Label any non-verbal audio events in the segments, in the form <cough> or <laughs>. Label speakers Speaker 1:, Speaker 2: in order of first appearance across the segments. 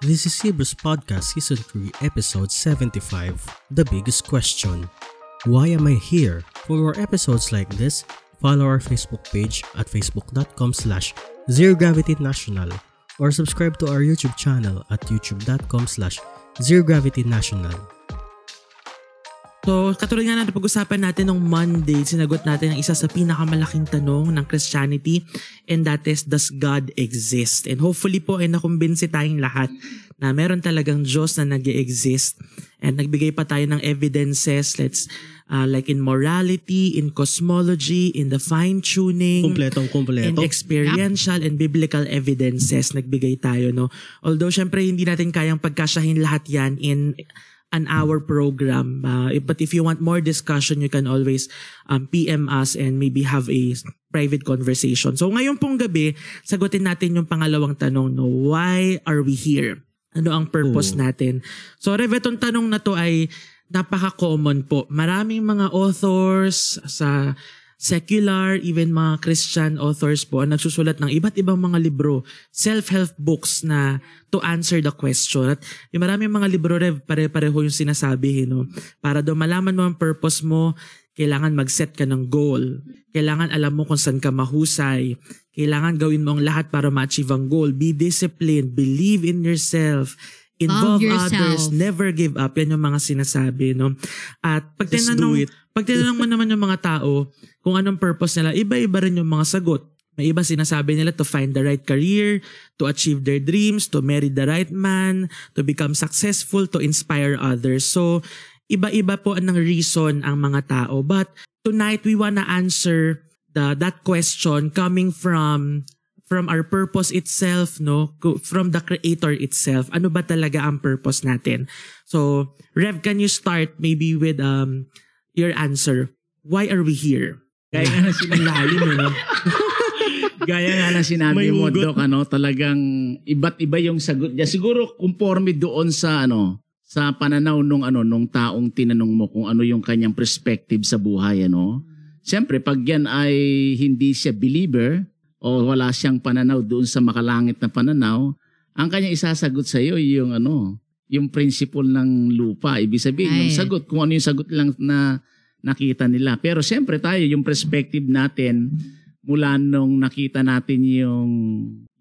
Speaker 1: This is Hebrews Podcast Season 3, Episode 75 The Biggest Question Why am I here? For more episodes like this, follow our Facebook page at facebook.com slash zerogravitynational or subscribe to our YouTube channel at youtube.com slash zerogravitynational.
Speaker 2: So, katulad nga na pag-usapan natin nung Monday, sinagot natin ang isa sa pinakamalaking tanong ng Christianity and that is, does God exist? And hopefully po ay nakumbinsi tayong lahat na meron talagang Diyos na nag exist and nagbigay pa tayo ng evidences, let's uh, like in morality, in cosmology, in the fine-tuning,
Speaker 1: Kumpletong kumpleto.
Speaker 2: experiential and biblical evidences nagbigay tayo no although syempre hindi natin kayang pagkasyahin lahat yan in an hour program. Uh, but if you want more discussion you can always um, PM us and maybe have a private conversation. So ngayon pong gabi sagutin natin yung pangalawang tanong no? Why are we here? Ano ang purpose
Speaker 1: Oo.
Speaker 2: natin? So Rev itong tanong na to ay napaka-common po. Maraming mga authors sa secular, even mga Christian authors po ang nagsusulat ng iba't ibang mga libro, self-help books na to answer the question. At yung maraming mga libro, Rev, pare-pareho yung sinasabi, eh, no? Para daw malaman mo ang purpose mo, kailangan mag-set ka ng goal. Kailangan alam mo kung saan ka mahusay. Kailangan gawin mo ang lahat para ma-achieve ang goal. Be disciplined. Believe in yourself. Involve others. Never give up. Yan yung mga sinasabi. No? At pag
Speaker 1: Just
Speaker 2: tinanong, pag tinanong mo naman yung mga tao kung anong purpose nila, iba-iba rin yung mga sagot. May iba sinasabi nila to find the right career, to achieve their dreams, to marry the right man, to become successful, to inspire others. So, iba-iba po ang reason ang mga tao. But tonight, we wanna answer the that question coming from from our purpose itself, no? From the creator itself. Ano ba talaga ang purpose natin? So, Rev, can you start maybe with um your answer? Why are we here?
Speaker 3: Gaya nga na sinabi,
Speaker 2: Lalim, eh, no? <laughs>
Speaker 3: gaya nga na sinabi
Speaker 1: May
Speaker 3: mo,
Speaker 1: hugot.
Speaker 3: Doc, ano, talagang iba't iba yung sagot niya. Siguro conforme doon sa ano, sa pananaw nung ano nung taong tinanong mo kung ano yung kanyang perspective sa buhay ano. Siyempre pag yan ay hindi siya believer o wala siyang pananaw doon sa makalangit na pananaw, ang kanyang isasagot sa iyo yung ano, yung principle ng lupa. Ibig sabihin, yung
Speaker 4: Ay.
Speaker 3: sagot, kung ano yung sagot lang na nakita nila. Pero siyempre tayo, yung perspective natin, mula nung nakita natin yung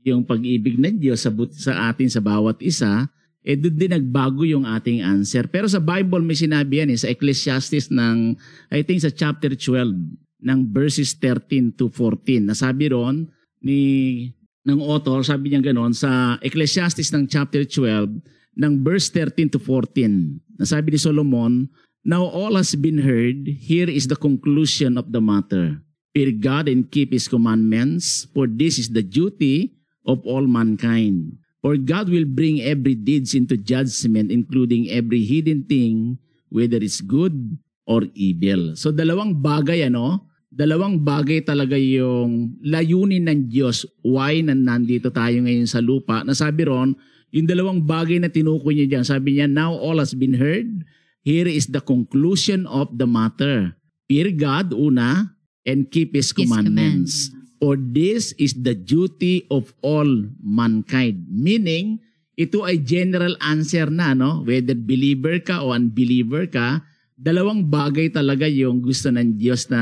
Speaker 3: yung pag-ibig ng Diyos sa, sa atin sa bawat isa, eh doon din nagbago yung ating answer. Pero sa Bible may sinabi yan eh, sa Ecclesiastes ng, I think sa chapter 12, ng verses 13 to 14. Nasabi ron ni ng author, sabi niya ganoon, sa Ecclesiastes ng chapter 12, ng verse 13 to 14. Nasabi ni Solomon, Now all has been heard, here is the conclusion of the matter. Fear God and keep His commandments, for this is the duty of all mankind. For God will bring every deeds into judgment, including every hidden thing, whether it's good or evil. So dalawang bagay ano, dalawang bagay talaga yung layunin ng Diyos why na nandito tayo ngayon sa lupa. Nasabi ron, yung dalawang bagay na tinukoy niya dyan, sabi niya, now all has been heard, here is the conclusion of the matter. Fear God, una, and keep His,
Speaker 4: His
Speaker 3: commandments. For this is the duty of all mankind. Meaning, ito ay general answer na, no? Whether believer ka o unbeliever ka, dalawang bagay talaga yung gusto ng Diyos na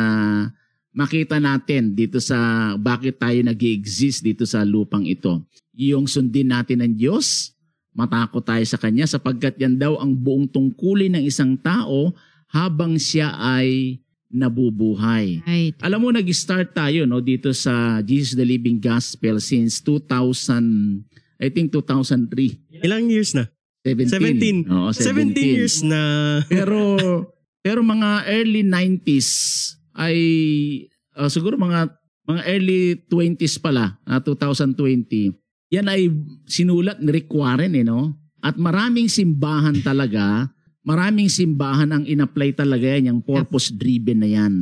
Speaker 3: makita natin dito sa bakit tayo nag exist dito sa lupang ito. Yung sundin natin ng Diyos, matakot tayo sa Kanya sapagkat yan daw ang buong tungkulin ng isang tao habang siya ay nabubuhay.
Speaker 4: Right.
Speaker 3: Alam mo, nag-start tayo no, dito sa Jesus the Living Gospel since 2000, I think 2003.
Speaker 1: Ilang years na?
Speaker 3: 17.
Speaker 1: 17.
Speaker 3: Oo,
Speaker 1: 17 years na. <laughs>
Speaker 3: Pero pero mga early 90s ay uh, siguro mga mga early 20s pala, na 2020. Yan ay sinulat ni Rick Warren eh no. At maraming simbahan talaga, maraming simbahan ang inapply talaga yan, yung purpose driven na yan.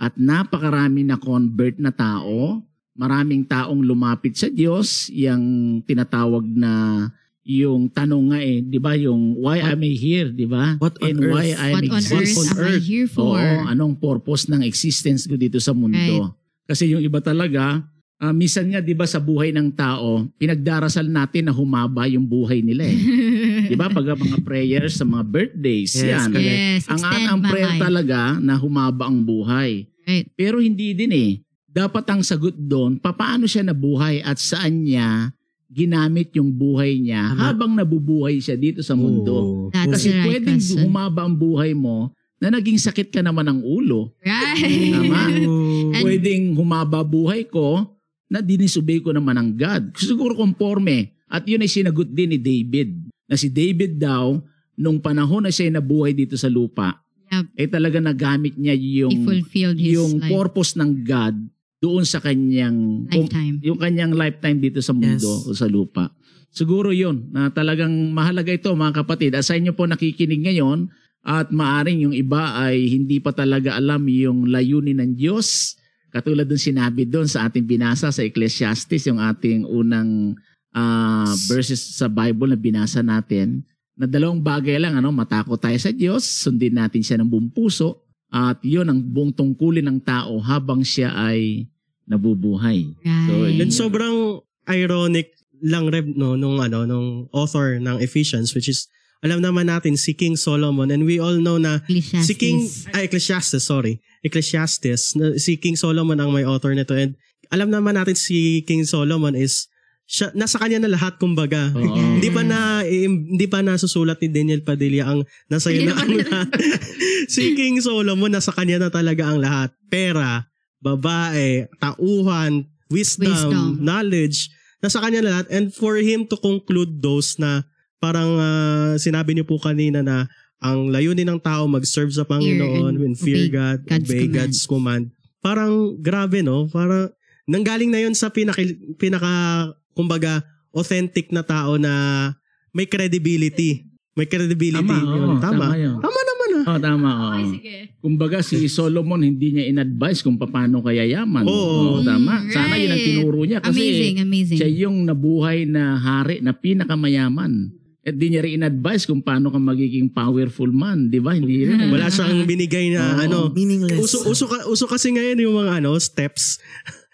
Speaker 3: At napakarami na convert na tao, maraming taong lumapit sa Diyos, yung tinatawag na yung tanong nga eh, 'di ba, yung why am I here, 'di ba?
Speaker 2: What on
Speaker 3: And why
Speaker 2: earth?
Speaker 3: I am
Speaker 4: What on earth am I here for?
Speaker 3: Oo, anong purpose ng existence ko dito sa mundo? Kasi yung iba talaga, Ah, minsan nga 'di ba sa buhay ng tao, pinagdarasal natin na humaba yung buhay nila eh. <laughs> 'Di ba? Pag mga prayers sa mga birthdays,
Speaker 2: Yes,
Speaker 3: yan.
Speaker 2: correct.
Speaker 4: yes,
Speaker 3: Ang ang prayer
Speaker 4: life.
Speaker 3: talaga na humaba ang buhay.
Speaker 4: Right.
Speaker 3: Pero hindi din eh. Dapat ang sagot doon, papaano siya nabuhay at saan niya ginamit yung buhay niya
Speaker 2: Tama.
Speaker 3: habang nabubuhay siya dito sa mundo.
Speaker 4: That's
Speaker 3: Kasi
Speaker 4: right
Speaker 3: pwedeng
Speaker 4: question.
Speaker 3: humaba ang buhay mo na naging sakit ka naman ng ulo.
Speaker 4: Right.
Speaker 3: Tama. <laughs>
Speaker 4: And-
Speaker 3: Pwedeng humaba buhay ko na dinisobey ko naman ng God. Siguro konforme. At yun ay sinagot din ni David. Na si David daw, nung panahon na siya nabuhay dito sa lupa,
Speaker 4: Yep.
Speaker 3: eh talaga nagamit niya yung,
Speaker 4: fulfilled his
Speaker 3: yung
Speaker 4: life,
Speaker 3: purpose ng God doon sa kanyang
Speaker 4: lifetime.
Speaker 3: yung kanyang lifetime dito sa mundo
Speaker 2: Yes.
Speaker 3: o sa lupa. Siguro yun, na talagang mahalaga ito mga kapatid. At sa inyo po nakikinig ngayon at maaring yung iba ay hindi pa talaga alam yung layunin ng Diyos. Katulad dun sinabi doon sa ating binasa sa Ecclesiastes, yung ating unang ah, verses sa Bible na binasa natin, na dalawang bagay lang, ano, matakot tayo sa Diyos, sundin natin siya ng buong puso, at yun ang buong tungkulin ng tao habang siya ay nabubuhay. So,
Speaker 4: Right.
Speaker 1: And sobrang ironic lang Reb no nung ano nung author ng Ephesians which is alam naman natin si King Solomon and we all know na
Speaker 4: Ecclesiastes.
Speaker 1: si King ay Ecclesiastes sorry Ecclesiastes na, si King Solomon ang may author nito. And alam naman natin si King Solomon is siya, nasa kanya na lahat kumbaga. <laughs> Hindi pa na hindi pa nasusulat ni Daniel Padilla ang nasa iyo na ang lahat. <laughs> Si King Solomon nasa kanya na talaga ang lahat. Pera babae tauhan wisdom,
Speaker 4: Wisdom.
Speaker 1: knowledge nasa kanya na lahat. And for him to conclude those na parang ah, sinabi niyo po kanina na ang layunin ng tao mag-serve sa Panginoon
Speaker 4: and
Speaker 1: and fear
Speaker 4: obey
Speaker 1: God,
Speaker 4: God's
Speaker 1: obey
Speaker 4: command.
Speaker 1: God's command. Parang grabe no, parang nanggaling na yon sa pinaka, pinaka kumbaga authentic na tao na may credibility. May credibility.
Speaker 3: Tama,
Speaker 1: yun.
Speaker 3: oo,
Speaker 1: tama.
Speaker 3: tama yun.
Speaker 1: Tama naman ah.
Speaker 3: Oh, tama. oo.
Speaker 4: sige.
Speaker 3: Kumbaga si Solomon hindi niya in-advise kung paano kaya yaman.
Speaker 1: Oo.
Speaker 3: tama.
Speaker 4: Mm,
Speaker 3: Sana yun ang
Speaker 4: right.
Speaker 3: tinuro niya kasi
Speaker 4: Amazing, amazing.
Speaker 3: siya yung nabuhay na hari na pinakamayaman. At di niya rin in-advise kung paano ka magiging powerful man, di ba? Hindi rin.
Speaker 1: Wala siyang binigay na
Speaker 3: Oo.
Speaker 1: ano.
Speaker 2: Meaningless.
Speaker 1: Uso, uso, ka- uso kasi ngayon yung mga ano, steps.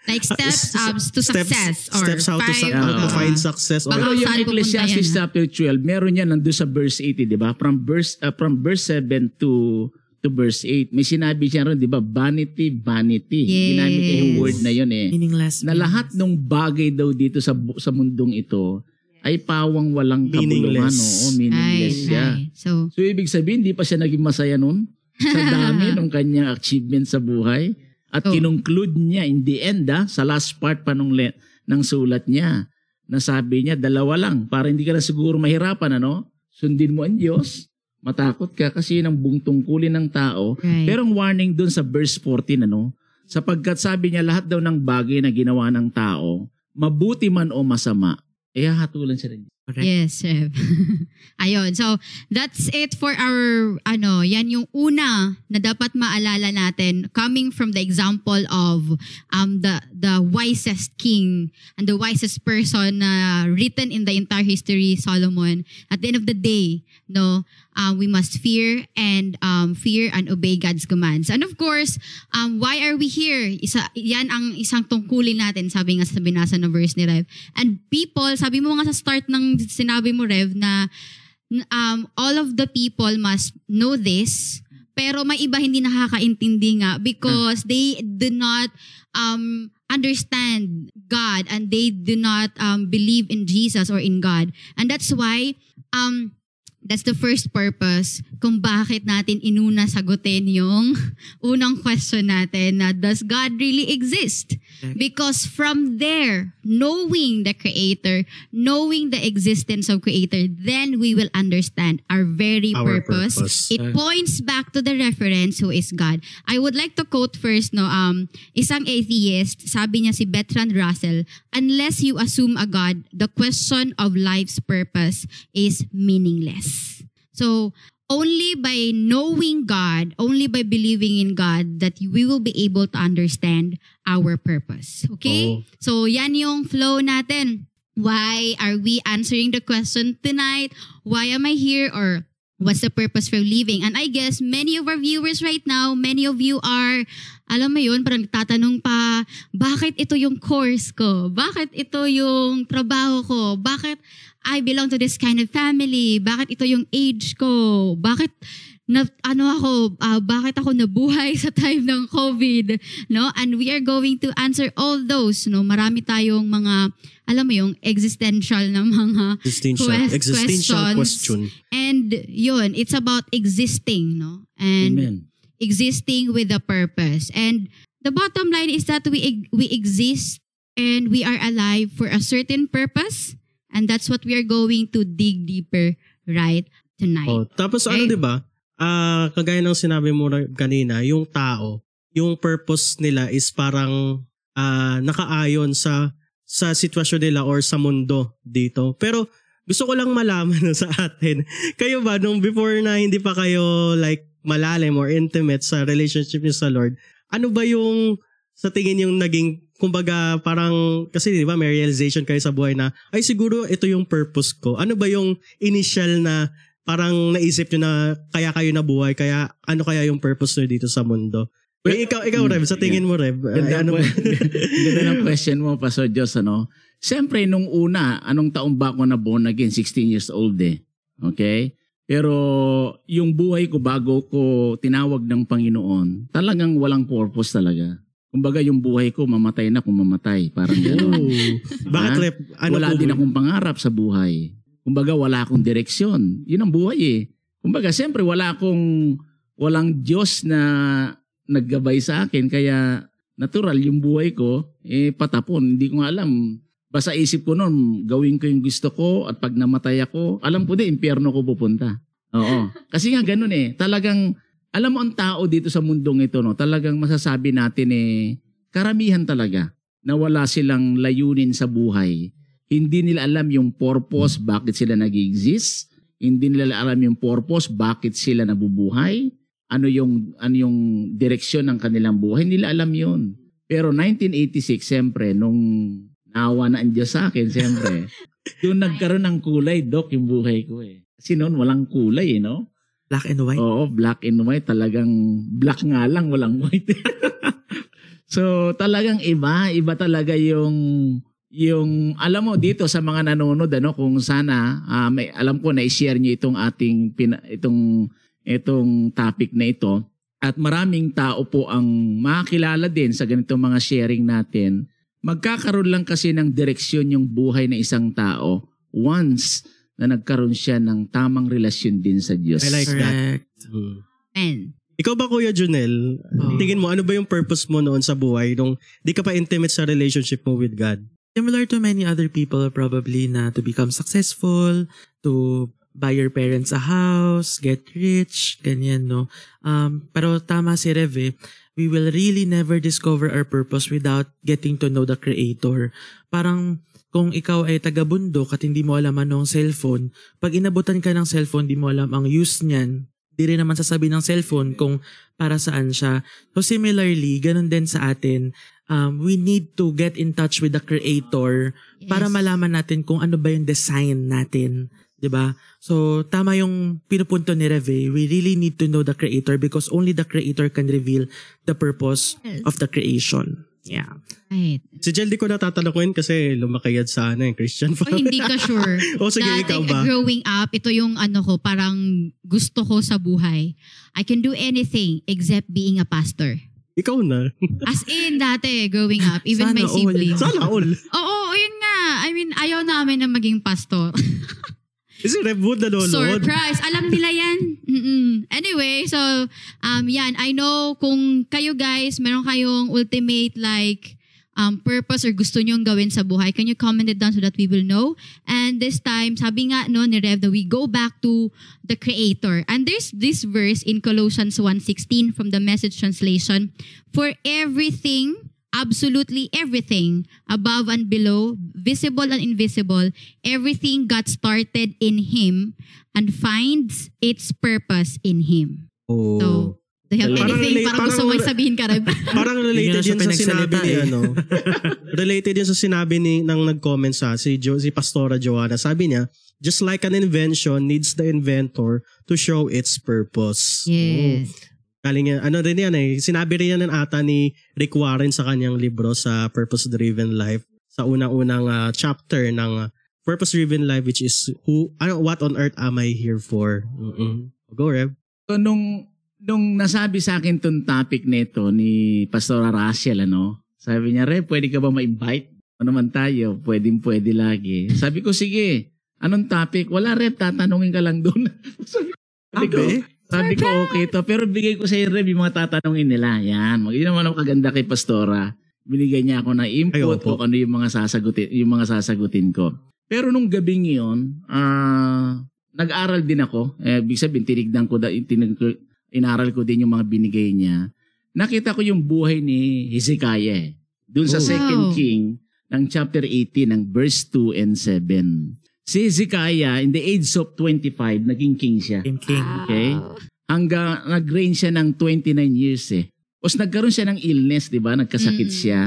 Speaker 4: like <laughs> steps um, to
Speaker 1: steps,
Speaker 4: success or
Speaker 1: steps how to,
Speaker 4: five,
Speaker 1: su- how to find success. Or,
Speaker 3: Pero yung Ecclesiastes
Speaker 4: ha?
Speaker 3: chapter 12, meron yan nandun sa verse 80, di ba? From verse uh, from verse 7 to to verse 8. May sinabi siya ron, di ba? Vanity, vanity.
Speaker 4: Yes.
Speaker 3: Ginamit niya yung word na yun eh.
Speaker 2: Meaningless.
Speaker 3: na lahat ng bagay daw dito sa sa mundong ito ay pawang walang kabuluhan.
Speaker 1: Meaningless.
Speaker 3: Oo, meaningless
Speaker 4: Right,
Speaker 3: siya.
Speaker 4: So,
Speaker 3: So ibig sabihin, di pa siya naging masaya nun sa <laughs> dami ng kanyang achievement sa buhay. At
Speaker 4: Oh.
Speaker 3: kinongclude niya in the end, ah, sa last part pa nung le- ng sulat niya, na sabi niya, dalawa lang, para hindi ka na siguro mahirapan, ano? Sundin mo ang Diyos, matakot ka kasi yun ang buong tungkulin ng tao.
Speaker 4: right.
Speaker 3: Pero ang warning dun sa verse 14, ano? Sapagkat sabi niya lahat daw ng bagay na ginawa ng tao, mabuti man o masama, eh hatulan siya rin.
Speaker 2: Correct.
Speaker 4: Yes, Rev. <laughs> Ayun. So, that's it for our, ano, yan yung una na dapat maalala natin coming from the example of um, the, the wisest king and the wisest person na written in the entire history, Solomon. At the end of the day, no, um, we must fear and um, fear and obey God's commands. And of course, um, why are we here? Isa, yan ang isang tungkulin natin, sabi nga sa binasa na verse ni Rev. And people, sabi mo nga sa start ng sinabi mo, Rev, na um, all of the people must know this, pero may iba hindi nakakaintindi nga because they do not um, understand God and they do not um, believe in Jesus or in God. And that's why um, that's the first purpose kung bakit natin inuna sagutin yung <laughs> unang question natin na does God really exist? Because from there, knowing the Creator, knowing the existence of Creator, then we will understand our very
Speaker 1: Our
Speaker 4: purpose.
Speaker 1: purpose.
Speaker 4: It points back to the reference who is God. I would like to quote first, no, um, isang atheist, sabi niya si Bertrand Russell, unless you assume a God, the question of life's purpose is meaningless. So, only by knowing God, only by believing in God, that we will be able to understand our purpose. Okay?
Speaker 1: Oo.
Speaker 4: So, yan yung flow natin. Why are we answering the question tonight? Why am I here? Or What's the purpose for living? And I guess many of our viewers right now, many of you are, alam mo yun, parang tatanong pa, bakit ito yung course ko? Bakit ito yung trabaho ko? Bakit I belong to this kind of family? Bakit ito yung age ko? Bakit na ano ako ah, bakit ako nabuhay <laughs> sa time ng COVID no and we are going to answer all those no marami tayong mga alam mo yung existential na mga
Speaker 1: Existential,
Speaker 4: Quest-
Speaker 1: existential
Speaker 4: questions.
Speaker 1: question.
Speaker 4: and yun it's about existing no and
Speaker 3: Amen.
Speaker 4: existing with a purpose and the bottom line is that we we exist and we are alive for a certain purpose and that's what we are going to dig deeper right tonight
Speaker 1: Oh, tapos ano
Speaker 4: Okay.
Speaker 1: 'di ba? Ah, kagaya ng sinabi mo na- kanina, yung tao, yung purpose nila is parang ah, nakaayon sa sa sitwasyon nila or sa mundo dito. Pero gusto ko lang malaman <laughs> sa atin. Kayo ba nung before na hindi pa kayo like malalim or intimate sa relationship niyo sa Lord, ano ba yung sa tingin yung naging kumbaga parang kasi di ba may realization kayo sa buhay na ay siguro ito yung purpose ko. Ano ba yung initial na parang naisip nyo na kaya kayo nabuhay, kaya ano kaya yung purpose nyo dito sa mundo? Eh, ikaw, ikaw, Rev, sa tingin mo, Rev,
Speaker 3: Ganda,
Speaker 1: ano
Speaker 3: ano
Speaker 1: ba? <laughs>
Speaker 3: ganda ng question mo, Pastor Diyos, ano? Siyempre, nung una, anong taong ba ako na born again? 16 years old eh. Okay? Pero yung buhay ko bago ko tinawag ng Panginoon, talagang walang purpose talaga. Kumbaga yung buhay ko, mamatay na kung mamatay. Parang gano'n.
Speaker 1: Bakit? Rev? Ano
Speaker 3: wala
Speaker 1: po
Speaker 3: din akong pangarap sa buhay. Kumbaga wala akong direksyon. Yun ang buhay eh. Kumbaga siyempre wala akong walang Diyos na naggabay sa akin kaya natural yung buhay ko eh patapon. Hindi ko nga alam. Basta isip ko noon, gawin ko yung gusto ko at pag namatay ako, alam ko din, impyerno ko pupunta. Oo. Kasi nga ganun eh. Talagang, alam mo ang tao dito sa mundong ito, no, talagang masasabi natin eh, karamihan talaga na wala silang layunin sa buhay. Hindi nila alam yung purpose, bakit sila nag exist Hindi nila alam yung purpose, bakit sila nabubuhay. Ano yung, ano yung direksyon ng kanilang buhay. Hindi nila alam yun. Pero 1986, siyempre, nung nawa na ang Diyos sa akin, siyempre, <laughs> yung nagkaroon ng kulay, Dok, yung buhay ko eh. Kasi noon, walang kulay eh, no?
Speaker 2: Black and white.
Speaker 3: Oo, black and white. Talagang black nga lang, walang white. <laughs> so, talagang iba. Iba talaga yung yung alam mo dito sa mga nanonood ano kung sana ah, may alam ko na i-share niyo itong ating pina- itong itong topic na ito at maraming tao po ang makakilala din sa ganitong mga sharing natin magkakaroon lang kasi ng direksyon yung buhay ng isang tao once na nagkaroon siya ng tamang relasyon din sa Diyos.
Speaker 1: I like that.
Speaker 2: Correct.
Speaker 1: Hmm.
Speaker 4: and
Speaker 1: Ikaw ba, Kuya Junel,
Speaker 2: Oh.
Speaker 1: tingin mo, ano ba yung purpose mo noon sa buhay nung di ka pa intimate sa relationship mo with God?
Speaker 2: Similar to many other people probably na to become successful, to buy your parents a house, get rich, ganyan, no? Um, pero tama si Rev eh, we will really never discover our purpose without getting to know the Creator. Parang kung ikaw ay taga-bundok at hindi mo alam anong cellphone, pag inabutan ka ng cellphone, di mo alam ang use niyan, di rin naman sasabihin ng cellphone kung para saan siya. So similarly, ganun din sa atin, um, we need to get in touch with the creator para
Speaker 4: Yes.
Speaker 2: malaman natin kung ano ba yung design natin. 'di ba? So tama yung pinupunto ni Reve. We really need to know the creator because only the creator can reveal the purpose
Speaker 4: Yes.
Speaker 2: of the creation. Yeah.
Speaker 4: Right
Speaker 1: Si Jel, di ko natatanungin kasi lumakayad sa ano, yung Christian
Speaker 4: o hindi ka sure <laughs>
Speaker 1: o sige,
Speaker 4: Dati,
Speaker 1: ikaw ba?
Speaker 4: growing up, ito yung ano ko, parang gusto ko sa buhay. I can do anything except being a pastor.
Speaker 1: Ikaw na. <laughs>
Speaker 4: As in, dati, growing up, even
Speaker 2: Sana
Speaker 4: my
Speaker 2: all.
Speaker 4: siblings.
Speaker 1: Sana all.
Speaker 4: Oo, yun nga. I mean, ayaw namin na maging pastor. <laughs>
Speaker 1: Kasi Rev Wood nanonood.
Speaker 4: Surprise! Alam nila yan. Mm-mm. Anyway, so, um, yan. I know kung kayo guys, meron kayong ultimate like um, purpose or gusto nyong gawin sa buhay, can you comment it down so that we will know? And this time, sabi nga no ni Rev, that we go back to the Creator. And there's this verse in Colossians 1.16 from the Message Translation. For everything absolutely everything above and below, visible and invisible, everything got started in Him and finds its purpose in Him.
Speaker 1: Oh.
Speaker 4: So, have
Speaker 1: Parang
Speaker 4: anything?
Speaker 1: relate-
Speaker 4: parang gusto mo sabihin ka rin. <laughs>
Speaker 1: Parang related yun <laughs> sa sinabi ni
Speaker 2: eh.
Speaker 1: ano. related yun sa sinabi ni nang nag-comment sa si jo, si Pastora Joanna. Sabi niya, just like an invention needs the inventor to show its purpose.
Speaker 4: Yes.
Speaker 1: Galing yan, ano rin yan eh, sinabi rin yan ng ata ni Rick Warren sa kanyang libro sa Purpose Driven Life sa unang-unang ah, chapter ng ah, Purpose Driven Life which is who ano what on earth am I here for? Mm-mm. Go Rev.
Speaker 3: So nung nung nasabi sa akin tong topic nito ni Pastor Rachel ano, sabi niya, "Re, pwede ka ba ma-invite? Ano naman tayo? Pwedeng pwede lagi." Sabi ko, "Sige. Anong topic? Wala Rev, tatanungin ka lang doon." sabi, <laughs> sabi ko,
Speaker 2: Abe?
Speaker 3: sabi ko, okay to. Pero bigay ko sa iyo, Rev, yung mga tatanungin nila. Yan. Mag naman ako kaganda kay Pastora. Binigay niya ako ng
Speaker 1: Ay,
Speaker 3: input
Speaker 1: opo.
Speaker 3: kung ano yung mga sasagutin, yung mga sasagutin ko. Pero nung gabing yun, ah, nag-aral din ako. Eh, ibig sabihin, tinignan ko, da, tinig, inaral ko din yung mga binigay niya. Nakita ko yung buhay ni Hezekiah. eh. Doon sa
Speaker 1: Oh.
Speaker 3: Second
Speaker 4: Wow.
Speaker 3: King ng chapter 18 ng verse 2 and 7. Si Hezekiah, in the age of 25, naging king siya.
Speaker 2: King King.
Speaker 3: Okay. Hanggang nag-reign siya ng 29 years eh. Tapos nagkaroon siya ng illness, di ba? Nagkasakit
Speaker 4: Mm.
Speaker 3: siya.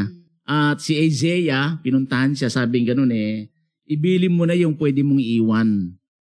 Speaker 3: At si Isaiah, pinuntahan siya, sabing ganun eh, ibili mo na yung pwede mong iwan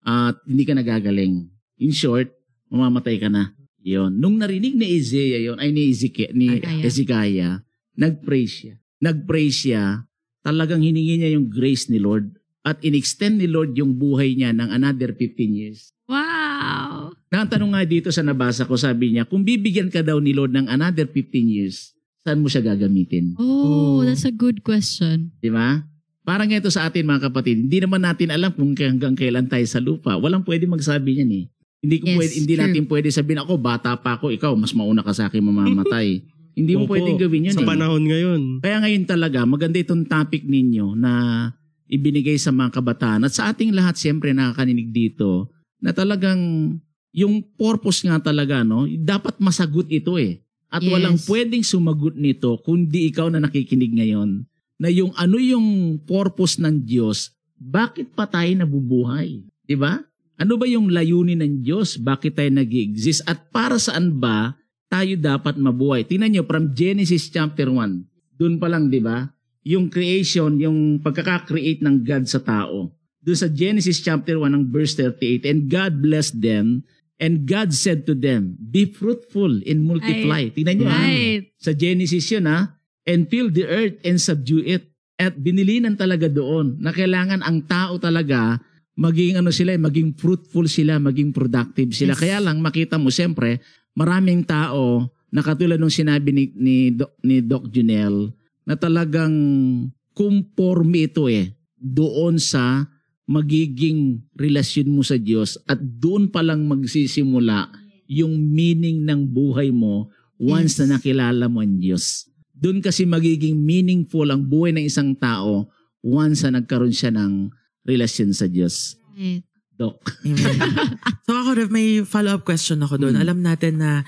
Speaker 3: at hindi ka nagagaling. In short, mamamatay ka na. Yon. Nung narinig ni Isaiah yon ay ni Ezekiel, ni
Speaker 4: Isaiah.
Speaker 3: Hezekiah, nag-pray siya. Nag-pray siya, talagang hiningi niya yung grace ni Lord at in-extend ni Lord yung buhay niya ng another 15 years.
Speaker 4: Wow.
Speaker 3: Natanong nga dito sa nabasa ko, sabi niya, kung bibigyan ka daw ni Lord ng another 15 years, saan mo siya gagamitin?
Speaker 4: Oh,
Speaker 2: Oh.
Speaker 4: that's a good question.
Speaker 3: Di ba? Parang ito sa atin mga kapatid, hindi naman natin alam kung hanggang kailan tayo sa lupa. Walang pwede magsabi niyan eh. Hindi ko
Speaker 4: Yes,
Speaker 3: pwede, hindi
Speaker 4: true.
Speaker 3: natin pwede sabihin ako bata pa ako, ikaw mas mauna ka sa akin mamamatay. <laughs> hindi mo
Speaker 1: Opo,
Speaker 3: pwedeng gawin yun
Speaker 1: Sa
Speaker 3: eh.
Speaker 1: panahon ngayon.
Speaker 3: Kaya ngayon talaga, maganda itong topic ninyo na ibinigay sa mga kabataan at sa ating lahat siyempre nakakaninig dito na talagang yung purpose nga talaga no, dapat masagot ito eh. At
Speaker 4: Yes.
Speaker 3: walang pwedeng sumagot nito kundi ikaw na nakikinig ngayon na yung ano yung purpose ng Diyos, bakit pa tayo nabubuhay? 'Di ba? Ano ba yung layunin ng Diyos? Bakit tayo nag exist At para saan ba tayo dapat mabuhay? Tingnan nyo, from Genesis chapter 1, doon pa lang, di ba? Yung creation, yung pagkaka-create ng God sa tao. Doon sa Genesis chapter 1 ng verse 38, And God blessed them, and God said to them, Be fruitful and multiply. Tingnan nyo, ha?
Speaker 4: Right.
Speaker 3: Sa Genesis yun ha. And fill the earth and subdue it. At binilinan talaga doon na kailangan ang tao talaga maging ano sila, eh, maging fruitful sila, maging productive sila.
Speaker 4: Yes.
Speaker 3: Kaya lang makita mo siyempre, maraming tao na katulad nung sinabi ni, ni, Doc, ni Doc Junel na talagang conforme ito eh doon sa magiging relasyon mo sa Diyos at doon pa lang magsisimula yung meaning ng buhay mo once
Speaker 4: Yes.
Speaker 3: na nakilala mo ang Diyos. Doon kasi magiging meaningful ang buhay ng isang tao once na nagkaroon siya ng relasyon sa Diyos.
Speaker 4: Right.
Speaker 3: Doc.
Speaker 2: Amen. <laughs> so ako, Rev, may follow-up question ako doon.
Speaker 3: Mm.
Speaker 2: Alam natin na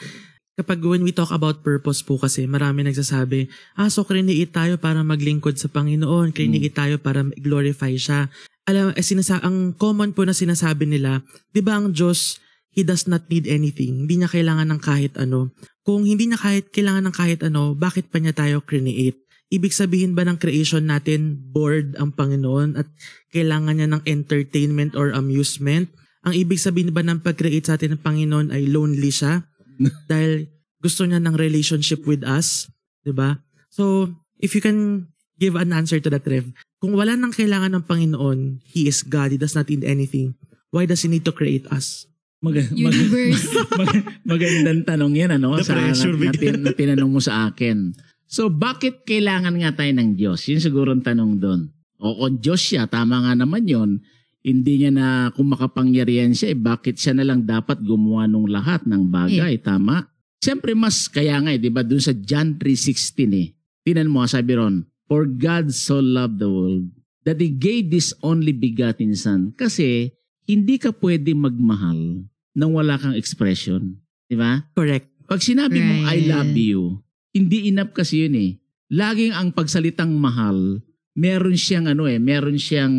Speaker 2: kapag when we talk about purpose po kasi marami nagsasabi, ah, so kriniit tayo para maglingkod sa Panginoon, kriniit tayo para glorify siya. Alam, eh, sinasa ang common po na sinasabi nila, di ba ang Diyos, He does not need anything. Hindi niya kailangan ng kahit ano. Kung hindi niya kahit kailangan ng kahit ano, bakit pa niya tayo create? Ibig sabihin ba ng creation natin, bored ang Panginoon at kailangan niya ng entertainment or amusement? Ang ibig sabihin ba ng pag-create sa atin ng Panginoon ay lonely siya? <laughs> dahil gusto niya ng relationship with us, 'di ba? So, if you can give an answer to that, Rev, kung wala nang kailangan ng Panginoon, He is God, He does not need anything, why does He need to create us?
Speaker 3: Mag- mag-
Speaker 4: Universe. <laughs>
Speaker 3: mag- magandang tanong yan ano
Speaker 1: The
Speaker 3: sa na,
Speaker 1: pressure
Speaker 3: na,
Speaker 1: bigla.
Speaker 3: tin- na tinanong mo sa akin. So bakit kailangan nga tayo ng Diyos? Yun siguro ang tanong doon. O kung Diyos siya, tama nga naman yon hindi niya na kung makapangyarihan siya, eh, bakit siya na lang dapat gumawa ng lahat ng bagay, tama? Siyempre mas kaya nga eh, di ba dun sa John 3.16 eh. Tinan mo, sabi ron, For God so loved the world that He gave this only begotten Son. Kasi hindi ka pwede magmahal nang wala kang expression. Di ba?
Speaker 2: Correct.
Speaker 3: Pag sinabi mong I
Speaker 4: Right.
Speaker 3: love you, hindi enough kasi yun eh. Laging ang pagsalitang mahal, meron siyang ano eh, meron siyang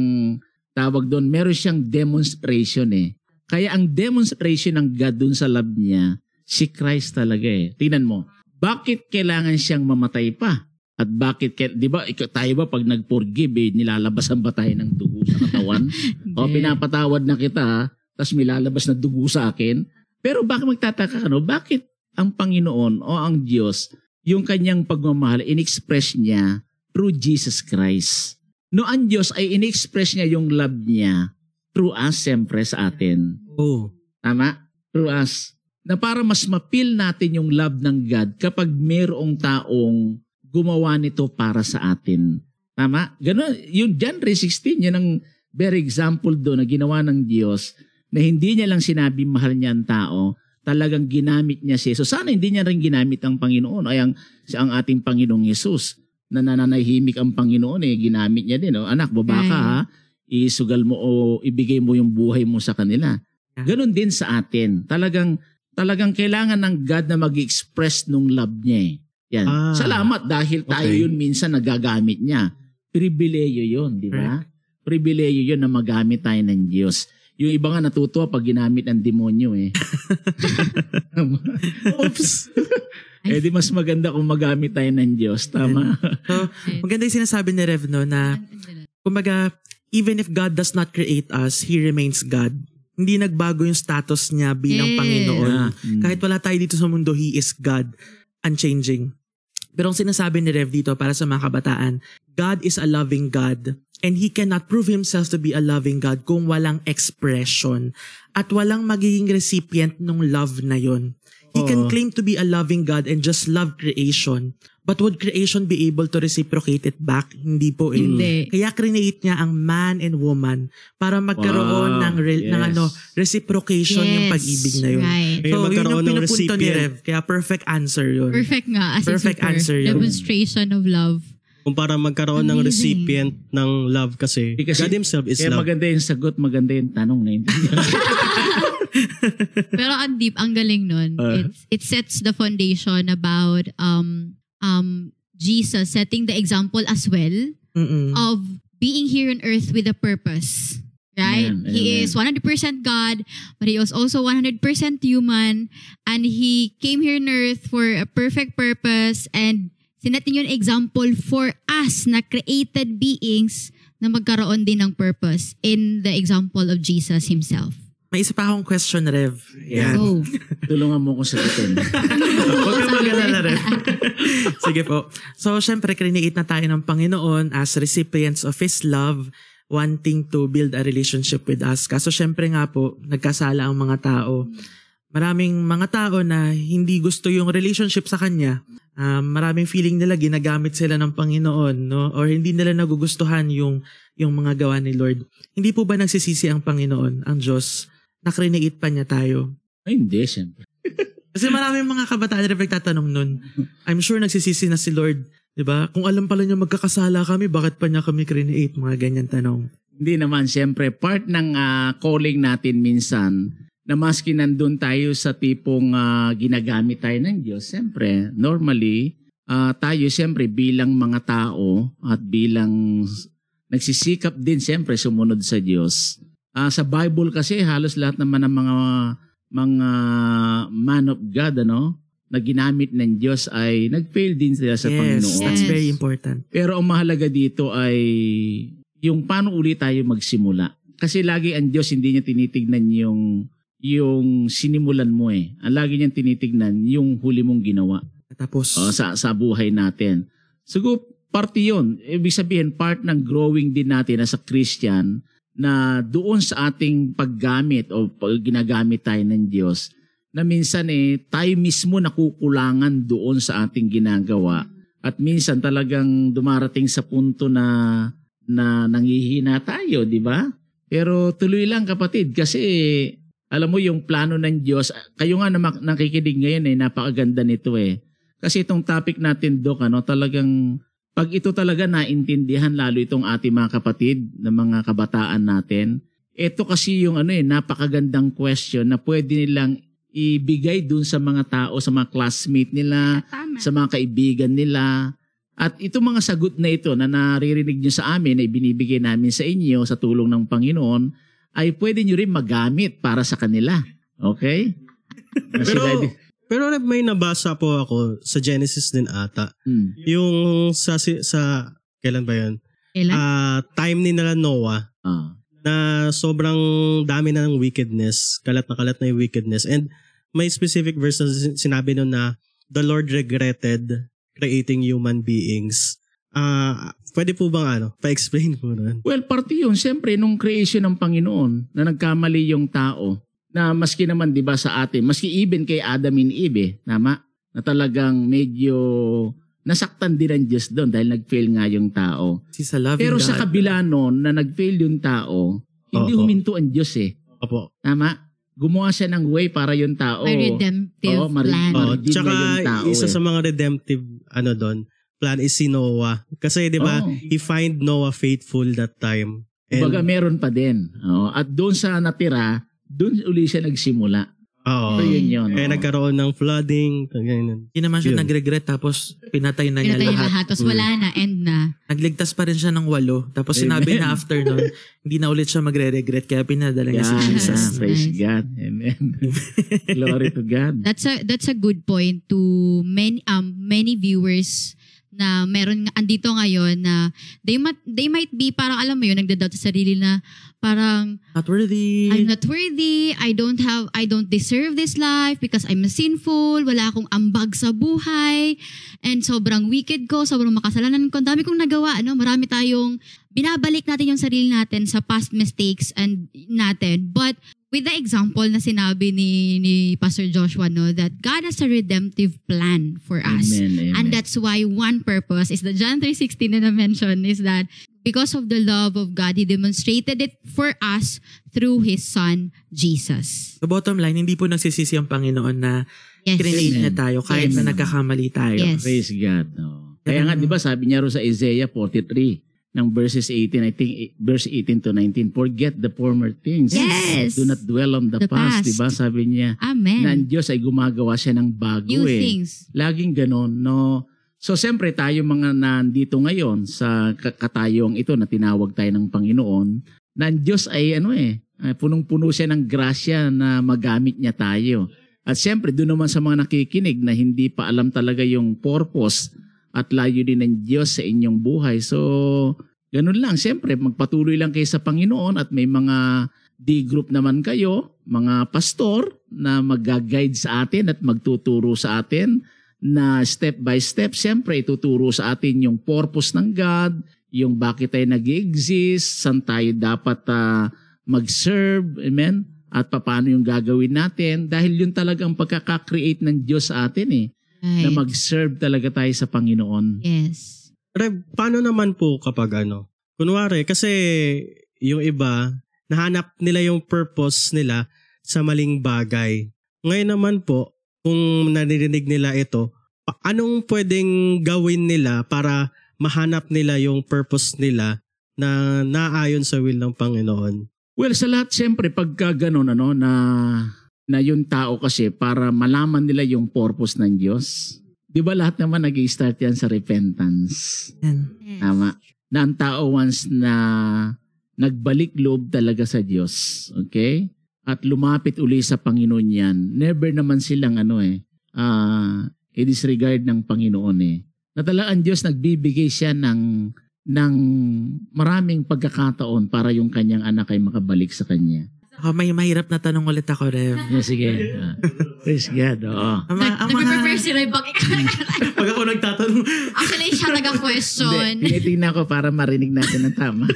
Speaker 3: tawag doon, meron siyang demonstration eh. Kaya ang demonstration ng God doon sa love niya, si Christ talaga eh. Tingnan mo, bakit kailangan siyang mamatay pa? At bakit, di ba, tayo ba pag nag-forgive, eh, nilalabasan ba tayo ng dugo sa katawan? <laughs> o pinapatawad na kita, tapos may lalabas na dugo sa akin. Pero bakit magtataka ka, no? Bakit ang Panginoon o ang Diyos, yung kanyang pagmamahal, in-express niya through Jesus Christ. No, ang Diyos ay in-express niya yung love niya through us, siyempre, sa atin.
Speaker 1: Oh.
Speaker 3: Tama? Through us. Na para mas mapil natin yung love ng God kapag mayroong taong gumawa nito para sa atin. Tama? Ganun. Yung John 3.16, yan ang very example doon na ginawa ng Diyos na hindi niya lang sinabi mahal niya ang tao, talagang ginamit niya si Jesus. Sana hindi niya rin ginamit ang Panginoon ay ang, ang ating Panginoong Jesus na nananahimik ang Panginoon eh, ginamit niya din. Oh. Anak, baba ka ha, isugal mo o ibigay mo yung buhay mo sa kanila. Ganon din sa atin. Talagang talagang kailangan ng God na mag-express nung love niya eh. Yan.
Speaker 1: Ah,
Speaker 3: Salamat dahil tayo
Speaker 1: okay.
Speaker 3: yun minsan nagagamit niya. Pribileyo yun, di ba? Pribileyo yun na magamit tayo ng Diyos. Yung iba nga natutuwa pag ginamit ng demonyo eh. <laughs> Oops! eh di mas maganda kung magamit tayo ng Diyos. Tama?
Speaker 2: So, maganda yung sinasabi ni Rev, no, na kumbaga, even if God does not create us, He remains God. Hindi nagbago yung status niya bilang
Speaker 4: Yes.
Speaker 2: Panginoon.
Speaker 3: Ah, mm.
Speaker 2: Kahit wala tayo dito sa mundo, He is God, unchanging. Pero ang sinasabi ni Rev dito para sa mga kabataan, God is a loving God and He cannot prove Himself to be a loving God kung walang expression at walang magiging recipient ng love na yon. He can claim to be a loving God and just love creation. But would creation be able to reciprocate it back? Hindi po eh.
Speaker 4: Hindi.
Speaker 2: Kaya create niya ang man and woman para magkaroon
Speaker 3: Wow,
Speaker 2: ng, re- ng
Speaker 3: yes.
Speaker 2: ano, reciprocation yung pag-ibig na yun.
Speaker 4: Right.
Speaker 2: So, yun yung
Speaker 1: ng
Speaker 2: pinupunto ni. Rev. Kaya perfect answer yun.
Speaker 4: Perfect nga. As
Speaker 2: Perfect
Speaker 4: super.
Speaker 2: answer yun.
Speaker 4: Demonstration of love.
Speaker 1: Kung para magkaroon ng
Speaker 4: Amazing.
Speaker 1: recipient ng love kasi,
Speaker 3: Kasi-
Speaker 1: God Himself is
Speaker 3: Kaya
Speaker 1: love.
Speaker 3: maganda yung sagot, maganda yung tanong na hindi. <laughs>
Speaker 4: Pero ang deep, ang galing nun.
Speaker 3: Uh.
Speaker 4: It's, it sets the foundation about um um Jesus setting the example as well
Speaker 2: Mm-mm.
Speaker 4: of being here on earth with a purpose. Right?
Speaker 3: Amen,
Speaker 4: He
Speaker 3: amen.
Speaker 4: is 100% God, but he was also 100% human. And he came here on earth for a perfect purpose. And sinatin yung example for us na created beings na magkaroon din ng purpose in the example of Jesus himself.
Speaker 2: May isa pa akong question, Rev. Yan.
Speaker 4: Go. <laughs>
Speaker 3: Tulungan mo ko sagutin. <laughs>
Speaker 2: Huwag ka mag-alala, Rev. <laughs> Sige po. So, syempre, create na tayo ng Panginoon as recipients of His love, wanting to build a relationship with us. Kaso, syempre nga po, nagkasala ang mga tao. Maraming mga tao na hindi gusto yung relationship sa Kanya. Um, maraming feeling nila ginagamit sila ng Panginoon, no? Or hindi nila nagugustuhan yung, yung mga gawa ni Lord. Hindi po ba nagsisisi ang Panginoon, ang Diyos, na create pa niya tayo?
Speaker 3: Ay, hindi, siyempre. <laughs>
Speaker 2: Kasi maraming mga kabataan na nagtatanong nun. I'm sure nagsisisi na si Lord. 'di ba? Kung alam pala niya magkakasala kami, bakit pa niya kami create? Mga ganyan tanong.
Speaker 3: Hindi naman, siyempre, part ng ah, calling natin minsan, na maski nandun tayo sa tipong ah, ginagamit tayo ng Diyos, siyempre, normally, ah, tayo siyempre bilang mga tao at bilang nagsisikap din siyempre sumunod sa Diyos. Ah, sa Bible kasi halos lahat naman ng mga mga man of God ano na ginamit ng Diyos ay nag-fail din sila sa
Speaker 2: yes,
Speaker 3: Panginoon.
Speaker 2: that's very important.
Speaker 3: Pero ang mahalaga dito ay yung paano uli tayo magsimula. Kasi lagi ang Diyos hindi niya tinitignan yung yung sinimulan mo eh. Ang lagi niyang tinitignan yung huli mong ginawa
Speaker 2: Tapos,
Speaker 3: o, sa sa buhay natin. Siguro parte 'yon. Ibig sabihin part ng growing din natin as a Christian na doon sa ating paggamit o pag ginagamit tayo ng Diyos na minsan eh tayo mismo nakukulangan doon sa ating ginagawa at minsan talagang dumarating sa punto na na nangihina tayo, di ba? Pero tuloy lang kapatid kasi alam mo yung plano ng Diyos, kayo nga na mak- nakikinig ngayon eh, napakaganda nito eh. Kasi itong topic natin, Dok, ano, talagang pag ito talaga naintindihan lalo itong ating mga kapatid na mga kabataan natin, ito kasi yung ano eh, napakagandang question na pwede nilang ibigay dun sa mga tao, sa mga classmate nila,
Speaker 4: Tama.
Speaker 3: sa mga kaibigan nila. At itong mga sagot na ito na naririnig nyo sa amin, na ibinibigay namin sa inyo sa tulong ng Panginoon, ay pwede nyo rin magamit para sa kanila. Okay?
Speaker 1: Pero, Pero may nabasa po ako sa Genesis din ata.
Speaker 3: Hmm.
Speaker 1: Yung sa, sa kailan ba yun?
Speaker 4: Kailan?
Speaker 1: Ah, time ni nila Noah
Speaker 3: Ah.
Speaker 1: na sobrang dami na ng wickedness. Kalat na kalat na yung wickedness. And may specific verse na sin- sinabi nun na the Lord regretted creating human beings. Ah, pwede po bang ano, pa-explain po nun?
Speaker 3: Well, parte yun. Siyempre, nung creation ng Panginoon, na nagkamali yung tao, na maski naman, di ba, sa atin, maski even kay Adam and Eve, eh, tama? Na talagang medyo nasaktan din ang Diyos doon dahil nag-fail nga yung tao. Pero sa kabila noon, na nag-fail yung tao, hindi
Speaker 1: Oo.
Speaker 3: huminto ang Diyos eh.
Speaker 1: Opo.
Speaker 3: Tama? Gumawa siya ng way para yung tao.
Speaker 4: May redemptive
Speaker 3: Oo, mari-
Speaker 4: plan.
Speaker 1: Oh, tsaka
Speaker 3: yung tao
Speaker 1: isa
Speaker 3: eh.
Speaker 1: sa mga redemptive ano doon, plan is si Noah. Kasi 'di ba,
Speaker 3: Oo.
Speaker 1: he find Noah faithful that time. And,
Speaker 3: Kumbaga meron pa din. Oo. At doon sa natira, doon uli siya nagsimula.
Speaker 1: oo.
Speaker 3: So yun yun.
Speaker 1: Kaya
Speaker 3: oo.
Speaker 1: nagkaroon ng flooding, ganyan.
Speaker 2: Hindi naman siya
Speaker 1: Yun.
Speaker 2: nag-regret tapos pinatay na niya
Speaker 4: Pinatay
Speaker 2: lahat.
Speaker 4: lahat. Tapos wala na. End na.
Speaker 2: Nagligtas pa rin siya ng walo. Tapos
Speaker 3: Amen.
Speaker 2: sinabi na after nun, hindi na ulit siya magre-regret kaya pinadala niya si
Speaker 3: Yan,
Speaker 2: Jesus.
Speaker 3: ah, praise
Speaker 4: Nice.
Speaker 3: God. Amen. <laughs> Glory to God.
Speaker 4: That's a that's a good point to many um many viewers na meron nga- andito ngayon na they might they might be parang alam mo yun nagda-doubt sa sarili na parang
Speaker 2: Not worthy.
Speaker 4: I'm not worthy, I don't have I don't deserve this life because I'm sinful, wala akong ambag sa buhay and sobrang wicked ko, sobrang makasalanan ko, dami kong nagawa, ano, marami tayong binabalik natin yung sarili natin sa past mistakes and natin. But with the example na sinabi ni ni Pastor Joshua no that God has a redemptive plan for us.
Speaker 3: Amen. Amen.
Speaker 4: And that's why one purpose is the John 3.16 na na-mention is that because of the love of God, He demonstrated it for us through His Son, Jesus.
Speaker 2: So bottom line, hindi po nagsisisi ang Panginoon na
Speaker 4: Yes.
Speaker 3: Amen.
Speaker 2: tayo kahit
Speaker 4: Yes.
Speaker 2: na nagkakamali tayo.
Speaker 4: Yes.
Speaker 3: Praise God. No. Kaya nga, di ba, sabi niya ro sa Isaiah 43, ng verses 18, I think eh, verse 18 to 19, forget the former things.
Speaker 4: Yes.
Speaker 3: Do not dwell on the,
Speaker 4: The
Speaker 3: past.
Speaker 4: past.
Speaker 3: Di ba? Sabi niya, na ang
Speaker 4: Amen.
Speaker 3: Diyos ay gumagawa siya ng bago
Speaker 4: New
Speaker 3: eh.
Speaker 4: things.
Speaker 3: Laging ganon, no? So, siyempre, tayo mga nandito ngayon sa ka- katayong ito na tinawag tayo ng Panginoon, na ang Diyos ay ano eh, ay punong-puno siya ng grasya na magamit niya tayo. At siyempre, doon naman sa mga nakikinig na hindi pa alam talaga yung purpose at layo din ng Diyos sa inyong buhay. So, ganun lang. Siyempre, magpatuloy lang kayo sa Panginoon at may mga D-group naman kayo, mga pastor na mag-guide sa atin at magtuturo sa atin na step by step, siyempre ituturo sa atin yung purpose ng God, yung bakit tayo nag exist saan tayo dapat ah, mag-serve, amen? At paano yung gagawin natin dahil yun talaga ang pagkaka-create ng Diyos sa atin eh, na
Speaker 4: Right.
Speaker 3: mag-serve talaga tayo sa Panginoon.
Speaker 4: Yes.
Speaker 1: Rev, paano naman po kapag ano? Kunwari, kasi yung iba, nahanap nila yung purpose nila sa maling bagay. Ngayon naman po, kung naririnig nila ito, pa- anong pwedeng gawin nila para mahanap nila yung purpose nila na naayon sa will ng Panginoon?
Speaker 3: Well, sa lahat siyempre pagka ganun ano na na yung tao kasi para malaman nila yung purpose ng Diyos. 'Di ba lahat naman nag-start yan sa repentance.
Speaker 2: Yan.
Speaker 4: Yes.
Speaker 3: Tama. Na ang tao once na nagbalik loob talaga sa Diyos, okay? At lumapit uli sa Panginoon yan. Never naman silang ano eh, ah i-disregard ng Panginoon eh. Na talaga ang Diyos nagbibigay siya ng ng maraming pagkakataon para yung kanyang anak ay makabalik sa kanya.
Speaker 2: Ako, may mahirap na tanong ulit ako, Rev. <laughs>
Speaker 3: Yeah, sige. <laughs> Praise God. Oo.
Speaker 2: Ang, mga- ang mga...
Speaker 4: Nag-prepare si Ray. Bakit?
Speaker 2: Pag ako nagtatanong, <laughs>
Speaker 4: Actually, siya taga-question.
Speaker 3: Hindi, tinitingnan ko para marinig natin ng tama.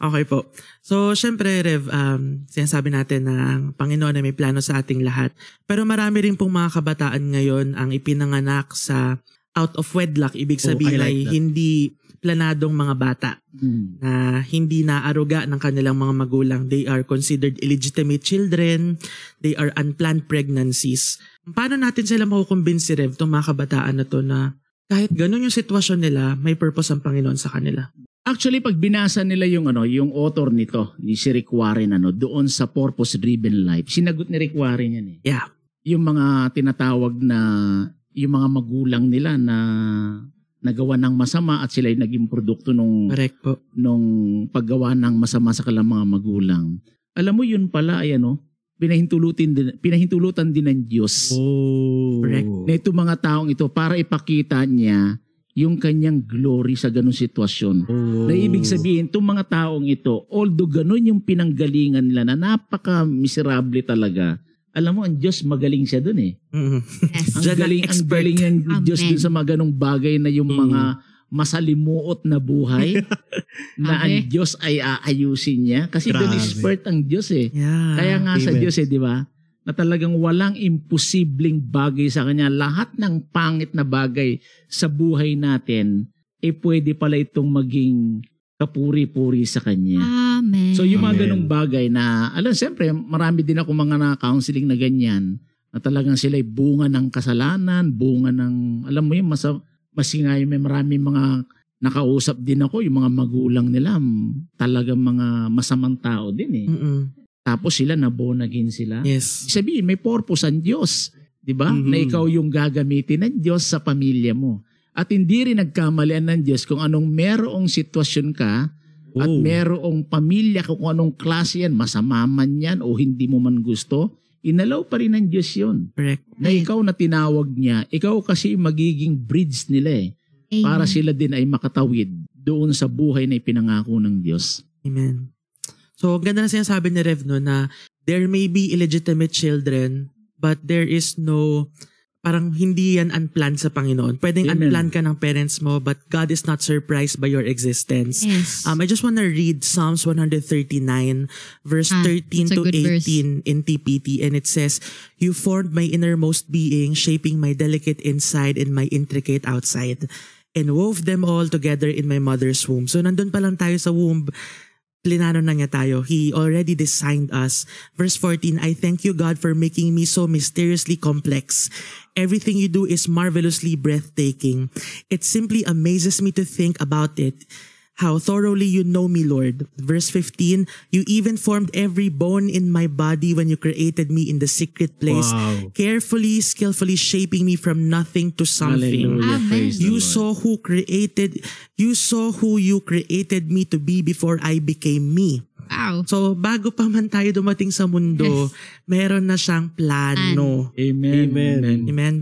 Speaker 2: Okay po. So, syempre, Rev, um, sinasabi natin na ang Panginoon ay may plano sa ating lahat. Pero marami rin pong mga kabataan ngayon ang ipinanganak sa out of wedlock. Ibig
Speaker 1: Oh,
Speaker 2: sabihin
Speaker 1: I like
Speaker 2: ay
Speaker 1: that.
Speaker 2: hindi planadong mga bata
Speaker 3: Hmm.
Speaker 2: na hindi naaruga ng kanilang mga magulang. They are considered illegitimate children. They are unplanned pregnancies. Paano natin sila makukumbinsi, Rev, itong mga kabataan na to na kahit ganun yung sitwasyon nila, may purpose ang Panginoon sa kanila.
Speaker 3: Actually, pag binasa nila yung ano, yung author nito, ni si Rick Warren ano, doon sa purpose-driven life, sinagot ni Rick Warren yan eh.
Speaker 2: Yeah.
Speaker 3: Yung mga tinatawag na yung mga magulang nila na nagawa ng masama at sila ay naging produkto nung
Speaker 2: Correct po.
Speaker 3: nung paggawa ng masama sa kanilang mga magulang. Alam mo yun pala ay ano, pinahintulutin din, pinahintulutan din ng Diyos
Speaker 1: Oh.
Speaker 2: Correct.
Speaker 3: na itong mga taong ito para ipakita niya yung kanyang glory sa ganung sitwasyon.
Speaker 1: Oh.
Speaker 3: Na ibig sabihin, itong mga taong ito, although ganun yung pinanggalingan nila na napaka-miserable talaga, alam mo, ang Diyos magaling siya dun eh.
Speaker 2: Mm.
Speaker 4: Yes.
Speaker 3: Ang
Speaker 2: ang
Speaker 3: galing, ang galing ng Diyos dun sa mga ganong bagay na yung
Speaker 1: Mm.
Speaker 3: mga masalimuot na buhay <laughs> na ang
Speaker 4: Amen.
Speaker 3: Diyos ay aayusin niya. Kasi
Speaker 1: Grabe.
Speaker 3: expert ang Diyos eh.
Speaker 2: Yeah.
Speaker 3: Kaya nga sa
Speaker 1: Amen.
Speaker 3: Diyos eh, di ba? Na talagang walang imposibleng bagay sa Kanya. Lahat ng pangit na bagay sa buhay natin, eh pwede pala itong maging kapuri-puri sa Kanya.
Speaker 4: Amen.
Speaker 3: So yung mga ganong bagay na, alam, siyempre, marami din ako mga na-counseling na ganyan, na talagang sila'y bunga ng kasalanan, bunga ng, alam mo yun, mas, mas nga yung may marami mga nakausap din ako, yung mga magulang nila, talagang mga masamang tao din eh.
Speaker 2: Mm-mm.
Speaker 3: Tapos sila nabonagin sila.
Speaker 2: Yes.
Speaker 3: Sabihin, may purpose ang Diyos. Di ba?
Speaker 1: Mhm.
Speaker 3: Na ikaw yung gagamitin ng Diyos sa pamilya mo. At hindi rin nagkamalian ng Diyos kung anong merong sitwasyon ka at merong pamilya kung anong klase yan, masama man yan o hindi mo man gusto, inalaw pa rin ng Diyos yun.
Speaker 2: Correct.
Speaker 3: Na ikaw na tinawag niya, ikaw kasi magiging bridge nila eh.
Speaker 4: Amen.
Speaker 3: Para sila din ay makatawid doon sa buhay na ipinangako ng Diyos.
Speaker 2: Amen. So, ang ganda na sinasabi ni Rev no, na there may be illegitimate children, but there is no, parang hindi yan unplanned sa Panginoon. Pwedeng
Speaker 3: Amen.
Speaker 2: unplanned ka ng parents mo, but God is not surprised by your existence.
Speaker 4: Yes.
Speaker 2: Um, I just want to read Psalms 139, verse
Speaker 4: Ah,
Speaker 2: 13
Speaker 4: it's a
Speaker 2: to
Speaker 4: good verse.
Speaker 2: 18 in TPT, and it says, You formed my innermost being, shaping my delicate inside and my intricate outside, and wove them all together in my mother's womb. So, nandun pa lang tayo sa womb, plinano na niya tayo. He already designed us. Verse 14, I thank you, God, for making me so mysteriously complex. Everything you do is marvelously breathtaking. It simply amazes me to think about it. How thoroughly you know me, Lord. Verse 15, you even formed every bone in my body when you created me in the secret place,
Speaker 1: Wow.
Speaker 2: carefully, skillfully shaping me from nothing to something.
Speaker 4: Amen.
Speaker 2: You saw who created you saw who you created me to be before I became me.
Speaker 4: wow.
Speaker 2: So bago pa man tayo dumating sa mundo, meron na siyang plano.
Speaker 3: Amen.
Speaker 1: Amen.
Speaker 2: Amen.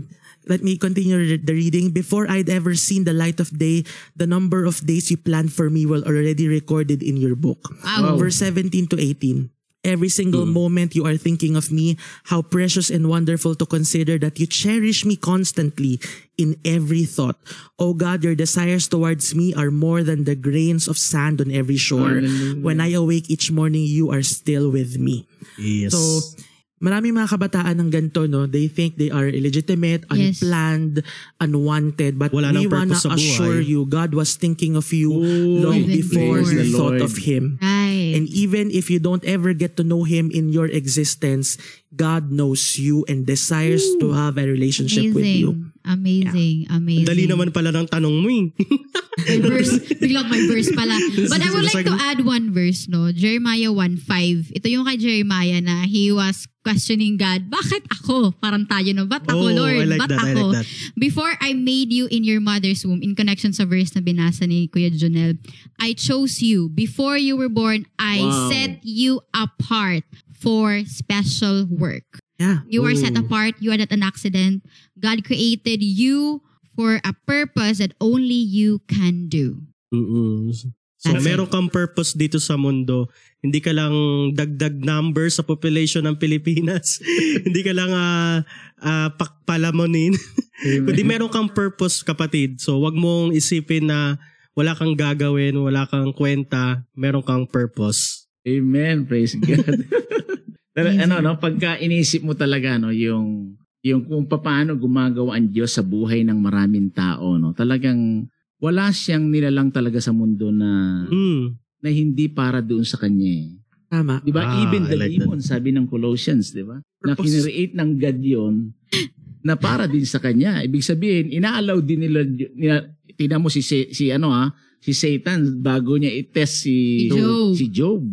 Speaker 2: Let me continue the reading. Before I'd ever seen the light of day, the number of days you planned for me were already recorded in your book.
Speaker 4: Wow.
Speaker 2: Verse 17 to 18. Every single moment you are thinking of me, how precious and wonderful to consider that you cherish me constantly in every thought. Oh God, your desires towards me are more than the grains of sand on every shore.
Speaker 3: Hallelujah.
Speaker 2: When I awake each morning, you are still with me.
Speaker 1: Yes.
Speaker 2: So, marami mga kabataan ng ganito, no? They think they are illegitimate,
Speaker 4: Yes.
Speaker 2: unplanned, unwanted. But
Speaker 1: Wala
Speaker 2: we wanna assure you, God was thinking of you
Speaker 3: Oh,
Speaker 2: long before you thought
Speaker 3: Lord.
Speaker 2: of Him.
Speaker 4: Right.
Speaker 2: And even if you don't ever get to know Him in your existence, God knows you and desires to have a relationship with you.
Speaker 4: Amazing. Amazing.
Speaker 1: Dali naman pala ng tanong mo eh. <laughs>
Speaker 4: May verse. Biglang may verse pala. <laughs> But I would like to add one verse, no? Jeremiah 1.5. Ito yung kay Jeremiah na he was questioning God, bakit ako? Parang tayo, no? Ba't ako,
Speaker 1: oh,
Speaker 4: Lord?
Speaker 1: I like
Speaker 4: Ba't
Speaker 1: that. I
Speaker 4: ako?
Speaker 1: like that.
Speaker 4: Before I made you in your mother's womb, in connection sa verse na binasa ni Kuya Jonel, I chose you. Before you were born, I
Speaker 3: Wow.
Speaker 4: set you apart for special work.
Speaker 2: Yeah.
Speaker 4: You are set
Speaker 1: Ooh.
Speaker 4: apart. You are not an accident. God created you for a purpose that only you can do.
Speaker 1: Mm-mm. So,
Speaker 4: That's
Speaker 1: meron kang purpose dito sa mundo. Hindi ka lang dagdag number sa population ng Pilipinas. <laughs> Hindi ka lang ah, ah, pakpalamonin. <laughs> Kundi meron kang purpose, kapatid. So, wag mong isipin na wala kang gagawin, wala kang kwenta, meron kang purpose.
Speaker 3: Amen. Praise God. <laughs> Pero
Speaker 4: Amazing.
Speaker 3: ano, no, pagka inisip mo talaga, no, yung, yung kung paano gumagawa ang Diyos sa buhay ng maraming tao, no, talagang wala siyang nilalang talaga sa mundo na,
Speaker 1: Mm.
Speaker 3: na hindi para doon sa Kanya. eh.
Speaker 2: Tama.
Speaker 3: Di ba?
Speaker 1: Ah,
Speaker 3: Even the
Speaker 1: I like that.
Speaker 3: demon, sabi ng Colossians, di ba? Na kinreate ng God yun na para din sa Kanya. Ibig sabihin, inaalaw din nila, nila tingnan mo si, si, si ano ha, si Satan bago niya i-test si,
Speaker 4: Si Job.
Speaker 3: si Job.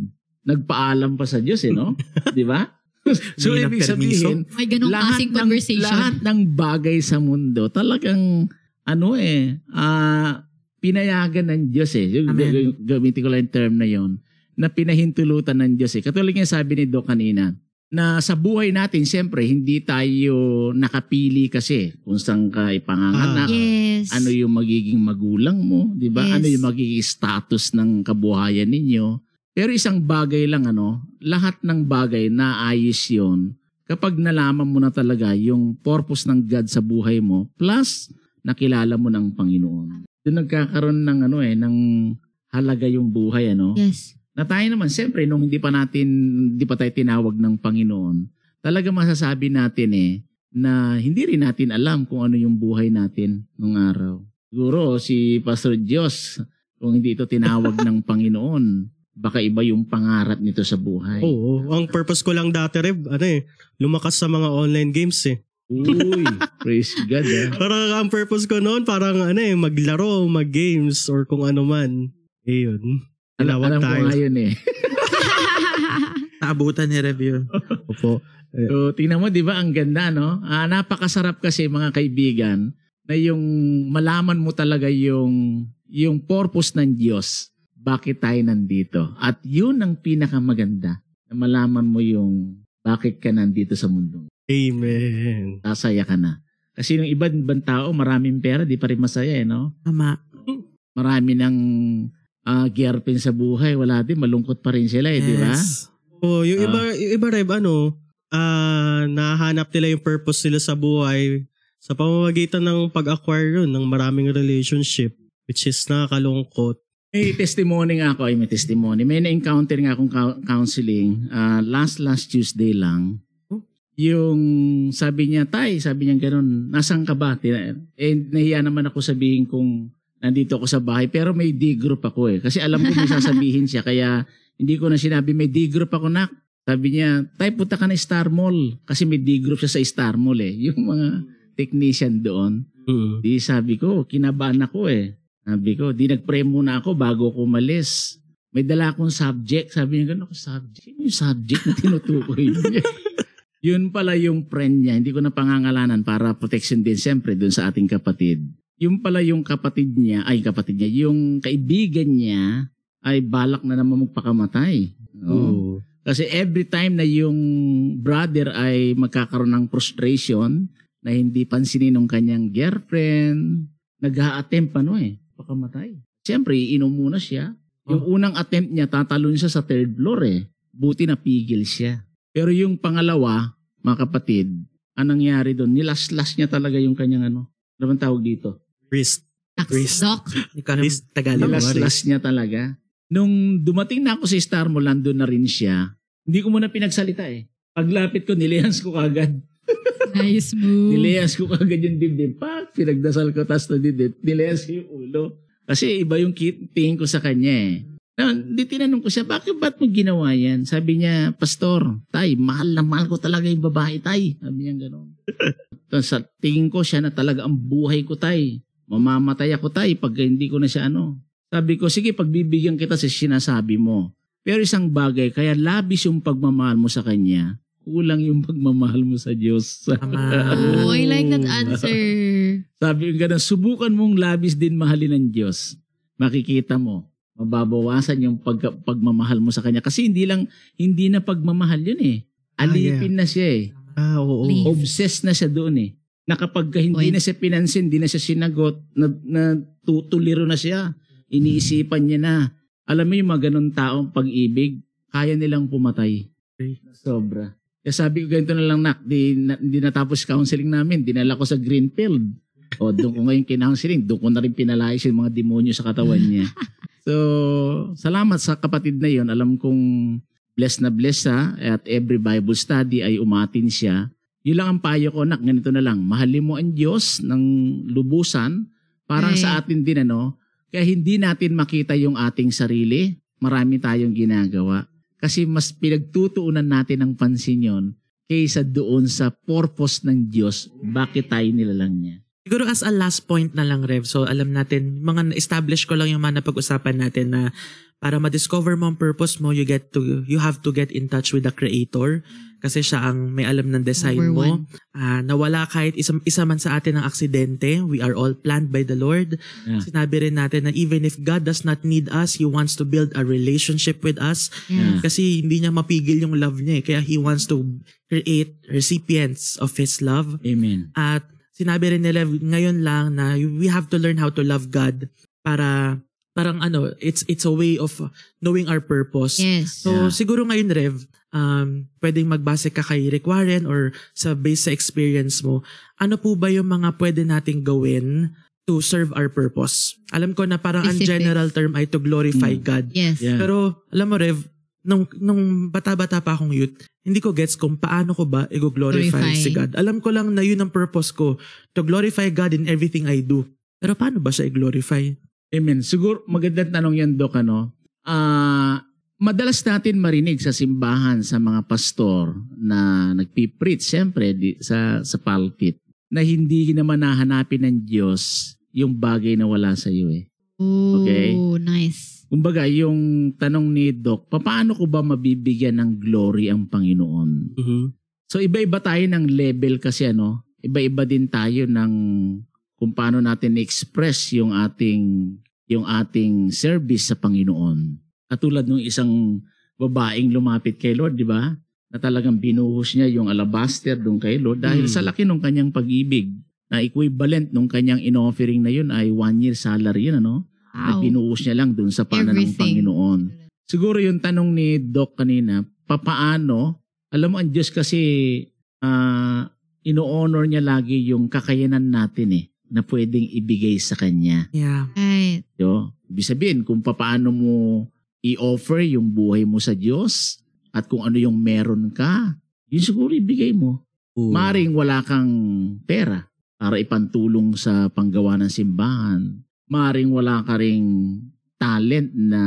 Speaker 3: Nagpaalam pa sa Diyos eh, no? <laughs> Di ba? <laughs> so, ibig sabihin,
Speaker 4: May
Speaker 3: lahat ng,
Speaker 4: conversation.
Speaker 3: lahat ng bagay sa mundo, talagang, ano eh, ah, pinayagan ng Diyos eh. Yung-
Speaker 2: Amen.
Speaker 3: Gamitin ko lang yung term na yon na pinahintulutan ng Diyos eh. Katulad nga sabi ni Do kanina, na sa buhay natin, siyempre, hindi tayo nakapili kasi kung saan ka ipanganganak.
Speaker 4: Yes.
Speaker 3: Ano yung magiging magulang mo, di ba?
Speaker 4: Yes.
Speaker 3: Ano yung magiging status ng kabuhayan ninyo. Pero isang bagay lang, ano, lahat ng bagay naayos yon kapag nalaman mo na talaga yung purpose ng God sa buhay mo, plus nakilala mo ng Panginoon. Doon nagkakaroon ng ano eh, ng halaga yung buhay, ano.
Speaker 4: Yes.
Speaker 3: Na tayo naman, siyempre, nung hindi pa natin, hindi pa tayo tinawag ng Panginoon, talaga masasabi natin eh, na hindi rin natin alam kung ano yung buhay natin nung araw. Siguro, si Pastor Diyos, kung hindi ito tinawag ng Panginoon, baka iba yung pangarap nito sa buhay.
Speaker 1: Oo, ang purpose ko lang dati, Reb, ano eh, lumakas sa mga online games eh.
Speaker 3: Uy, praise God ah. <laughs>
Speaker 1: Parang ang purpose ko noon, parang ano eh, maglaro, mag-games, or kung ano man. Eh yun.
Speaker 3: Alam, alam ko nga yun eh. <laughs>
Speaker 2: Naabutan ni review.
Speaker 1: Opo.
Speaker 3: So, tingnan mo, di ba, ang ganda, no? Ah, napakasarap kasi, mga kaibigan, na yung malaman mo talaga yung, yung purpose ng Diyos. Bakit tayo nandito? At yun ang pinakamaganda, na malaman mo yung bakit ka nandito sa mundo.
Speaker 1: Amen.
Speaker 3: Sasaya ka na. Kasi yung ibang, ibang tao, maraming pera, di pa rin masaya, eh, no?
Speaker 2: Tama.
Speaker 3: Marami ng ah, girlfriend sa buhay, wala din, malungkot pa rin sila, eh, di ba?
Speaker 2: Yes.
Speaker 1: Oh, yung
Speaker 3: Ah.
Speaker 1: iba, yung iba Reb, ano, ah nahanap nila yung purpose nila sa buhay sa pamamagitan ng pag-acquire yun ng maraming relationship which is nakakalungkot.
Speaker 3: May testimony nga ako, ay may testimony. May na-encounter nga akong cou- counseling ah, last last Tuesday lang. Yung sabi niya, tay, sabi niya gano'n, nasan ka ba? Eh, nahiya naman ako sabihin kung nandito ako sa bahay. Pero may D-group ako eh. Kasi alam ko may sasabihin siya. Kaya hindi ko na sinabi, may D-group ako nak. Sabi niya, tay, punta ka na Star Mall. Kasi may D-group siya sa Star Mall eh. <laughs> Yung mga technician doon.
Speaker 1: Mm.
Speaker 3: Di sabi ko, kinabahan ako eh. Sabi ko, di nag-pray muna ako bago ako umalis. May dala akong subject. Sabi niya, gano'n ako subject. Sino yung subject na tinutukoy niya? <laughs> Yun pala yung friend niya. Hindi ko na pangangalanan para protection din siyempre dun sa ating kapatid. Yung pala yung kapatid niya, ay kapatid niya, yung kaibigan niya ay balak na naman magpakamatay. Oo. Kasi every time na yung brother ay magkakaroon ng frustration na hindi pansinin ng kanyang girlfriend, nag-a-attempt ano eh, pakamatay. Siyempre, iinom muna siya. Yung unang attempt niya, tatalon siya sa third floor eh. Buti na pigil siya. Pero yung pangalawa, mga kapatid, anong nangyari doon? Nilaslas niya talaga yung kanyang ano. Ano bang tawag dito?
Speaker 1: Wrist.
Speaker 2: Chris.
Speaker 4: Doc.
Speaker 1: Chris,
Speaker 2: Tagalog.
Speaker 3: Nilaslas niya talaga. Nung dumating na ako sa Star Mall, nandun na rin siya. Hindi ko muna pinagsalita eh. Paglapit ko, nilehans ko kagad.
Speaker 4: Nice move.
Speaker 3: Nilehans ko kagad yung dibdib. Pak, pinagdasal ko, tas na dibdib. Nilehans ko yung ulo. Kasi iba yung tingin ko sa kanya eh. Na, di tinanong ko siya, bakit ba't mo ginawa yan? Sabi niya, Pastor, tay, mahal na mahal ko talaga yung babae, tay. Sabi niya gano'n. <laughs> Tapos sa tingin ko siya na talaga ang buhay ko, tay. Mamamatay ako, tay, pag hindi ko na siya ano. Sabi ko, sige, pagbibigyan kita sa sinasabi mo. Pero isang bagay, kaya labis yung pagmamahal mo sa kanya, kulang yung pagmamahal mo sa Diyos.
Speaker 4: Oh, I like that answer. <laughs>
Speaker 3: Sabi ko ganun, subukan mong labis din mahalin ng Diyos. Makikita mo, mababawasan yung pag, pagmamahal mo sa Kanya. Kasi hindi lang, hindi na pagmamahal yun eh. Alipin na siya eh.
Speaker 1: Ah, oo.
Speaker 4: Leave.
Speaker 3: Obsessed na siya doon eh. Na kapag hindi
Speaker 4: Point.
Speaker 3: na siya pinansin, hindi na siya sinagot, na, na tutuliro na siya. Iniisipan niya na. Alam mo yung mga ganun taong pag-ibig, kaya nilang pumatay. Sobra. Kaya sabi ko ganito na lang nak, di, na, di natapos counseling namin, dinala ko sa Greenfield. O doon ko ngayon kinounseling, doon ko na rin pinalayas yung mga demonyo sa katawan niya. <laughs> so, salamat sa kapatid na yon. Alam kong blessed na blessed siya at every Bible study ay umatin siya. Yun lang ang payo ko, nak, ganito na lang. Mahalin mo ang Diyos ng lubusan, parang
Speaker 4: Right.
Speaker 3: sa atin din ano, kaya hindi natin makita yung ating sarili, marami tayong ginagawa. Kasi mas pinagtutuunan natin ng pansin yon kaysa doon sa purpose ng Diyos, bakit tayo nilalang niya.
Speaker 2: Siguro as a last point na lang, Rev. So, alam natin, mga establish ko lang yung mga napag-usapan natin na para ma-discover mo ang purpose mo, you get to you have to get in touch with the creator kasi siya ang may alam ng design
Speaker 4: Number
Speaker 2: mo. Ah, nawala kahit isa, isa man sa atin ng aksidente, we are all planned by the Lord.
Speaker 3: Yeah.
Speaker 2: Sinabi rin natin na even if God does not need us, He wants to build a relationship with us
Speaker 4: Yeah.
Speaker 2: kasi hindi niya mapigil yung love niya eh. Kaya He wants to create recipients of His love.
Speaker 3: Amen.
Speaker 2: At sinabi rin nila ngayon lang na we have to learn how to love God para parang ano, it's it's a way of knowing our purpose.
Speaker 4: Yes.
Speaker 2: So
Speaker 3: Yeah.
Speaker 2: siguro ngayon Rev, um pwedeng magbase ka kay Rick Warren or sa base sa experience mo, ano po ba yung mga pwede nating gawin to serve our purpose? Alam ko na parang ang
Speaker 4: Specific.
Speaker 2: general term ay to glorify
Speaker 3: Mm.
Speaker 2: God.
Speaker 4: Yes.
Speaker 3: Yeah.
Speaker 2: Pero alam mo Rev, nung, nung bata-bata pa akong youth, hindi ko gets kung paano ko ba i-glorify
Speaker 4: Glorify.
Speaker 2: si God. Alam ko lang na yun ang purpose ko, to glorify God in everything I do. Pero paano ba siya i-glorify?
Speaker 3: Amen. Siguro magandang tanong yan, Dok, ano? Ah, madalas natin marinig sa simbahan sa mga pastor na nagpipreach, siyempre, di, sa, sa pulpit, na hindi naman nahanapin ng Diyos yung bagay na wala sa iyo eh.
Speaker 4: Oh,
Speaker 3: Okay.
Speaker 4: nice.
Speaker 3: Kumbaga, yung tanong ni Doc, paano ko ba mabibigyan ng glory ang Panginoon?
Speaker 1: Mhm.
Speaker 3: So iba-iba tayo ng level kasi ano, iba-iba din tayo ng kung paano natin express yung ating yung ating service sa Panginoon. Katulad nung isang babaeng lumapit kay Lord, di ba? Na talagang binuhos niya yung alabaster doon kay Lord dahil
Speaker 1: Hmm.
Speaker 3: sa laki ng kanyang pag-ibig na equivalent nung kanyang in-offering na yun ay one year salary yun, ano?
Speaker 4: Wow.
Speaker 3: binuhos niya lang doon sa panan ng
Speaker 4: Everything.
Speaker 3: Panginoon. Siguro yung tanong ni Doc kanina, papaano? Alam mo, ang Diyos kasi ah ino-honor niya lagi yung kakayanan natin eh na pwedeng ibigay sa Kanya.
Speaker 2: Yeah.
Speaker 4: Right.
Speaker 3: Yo, ibig sabihin kung papaano mo i-offer yung buhay mo sa Diyos at kung ano yung meron ka, yun siguro ibigay mo.
Speaker 1: Oo.
Speaker 3: Maring wala kang pera para ipantulong sa panggawa ng simbahan. Maring wala ka ring talent na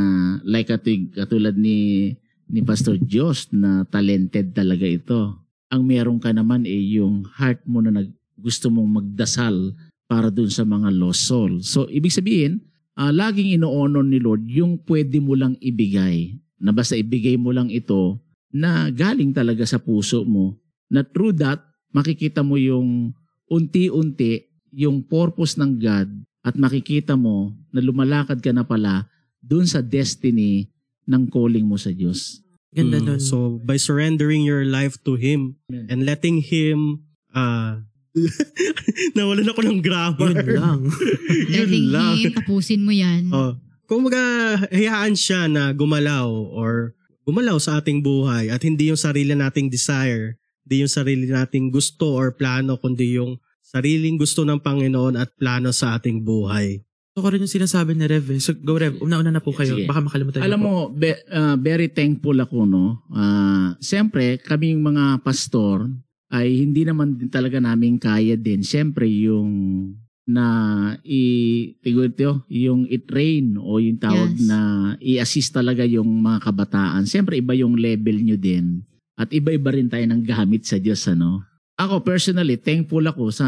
Speaker 3: like katig, katulad ni ni Pastor Josh na talented talaga ito. Ang meron ka naman ay yung heart mo na nag, gusto mong magdasal para dun sa mga lost soul. So, ibig sabihin, ah, laging ino-honor ni Lord yung pwede mo lang ibigay. Na basta ibigay mo lang ito na galing talaga sa puso mo. Na through that, makikita mo yung unti-unti yung purpose ng God at makikita mo na lumalakad ka na pala dun sa destiny ng calling mo sa Diyos.
Speaker 2: Ganda
Speaker 1: Mm,
Speaker 2: nun.
Speaker 1: So by surrendering your life to Him and letting Him uh <laughs> nawalan ako ng grammar.
Speaker 2: yun lang. <laughs>
Speaker 1: Yun
Speaker 4: Letting
Speaker 1: lang.
Speaker 4: him, tapusin mo yan.
Speaker 1: Oh. Kung maga, hayaan siya na gumalaw or gumalaw sa ating buhay at hindi yung sarili nating desire, hindi yung sarili nating gusto or plano, kundi yung sariling gusto ng Panginoon at plano sa ating buhay.
Speaker 2: Ito ko rin yung sinasabi ni Rev. Eh. So, go Rev. Una-una na po kayo.
Speaker 3: Sige.
Speaker 2: Baka makalimutan
Speaker 3: Alam
Speaker 2: niyo po.
Speaker 3: mo, be- ah, very thankful ako, no? Ah, Siyempre, kaming mga pastor ay hindi naman din talaga namin kaya din. Siyempre, yung na i ito, yung i-train o yung tawag
Speaker 4: Yes.
Speaker 3: na i-assist talaga yung mga kabataan. Siyempre, iba yung level nyo din. At iba-iba rin tayo ng gamit sa Diyos, ano? Ako personally, thankful ako sa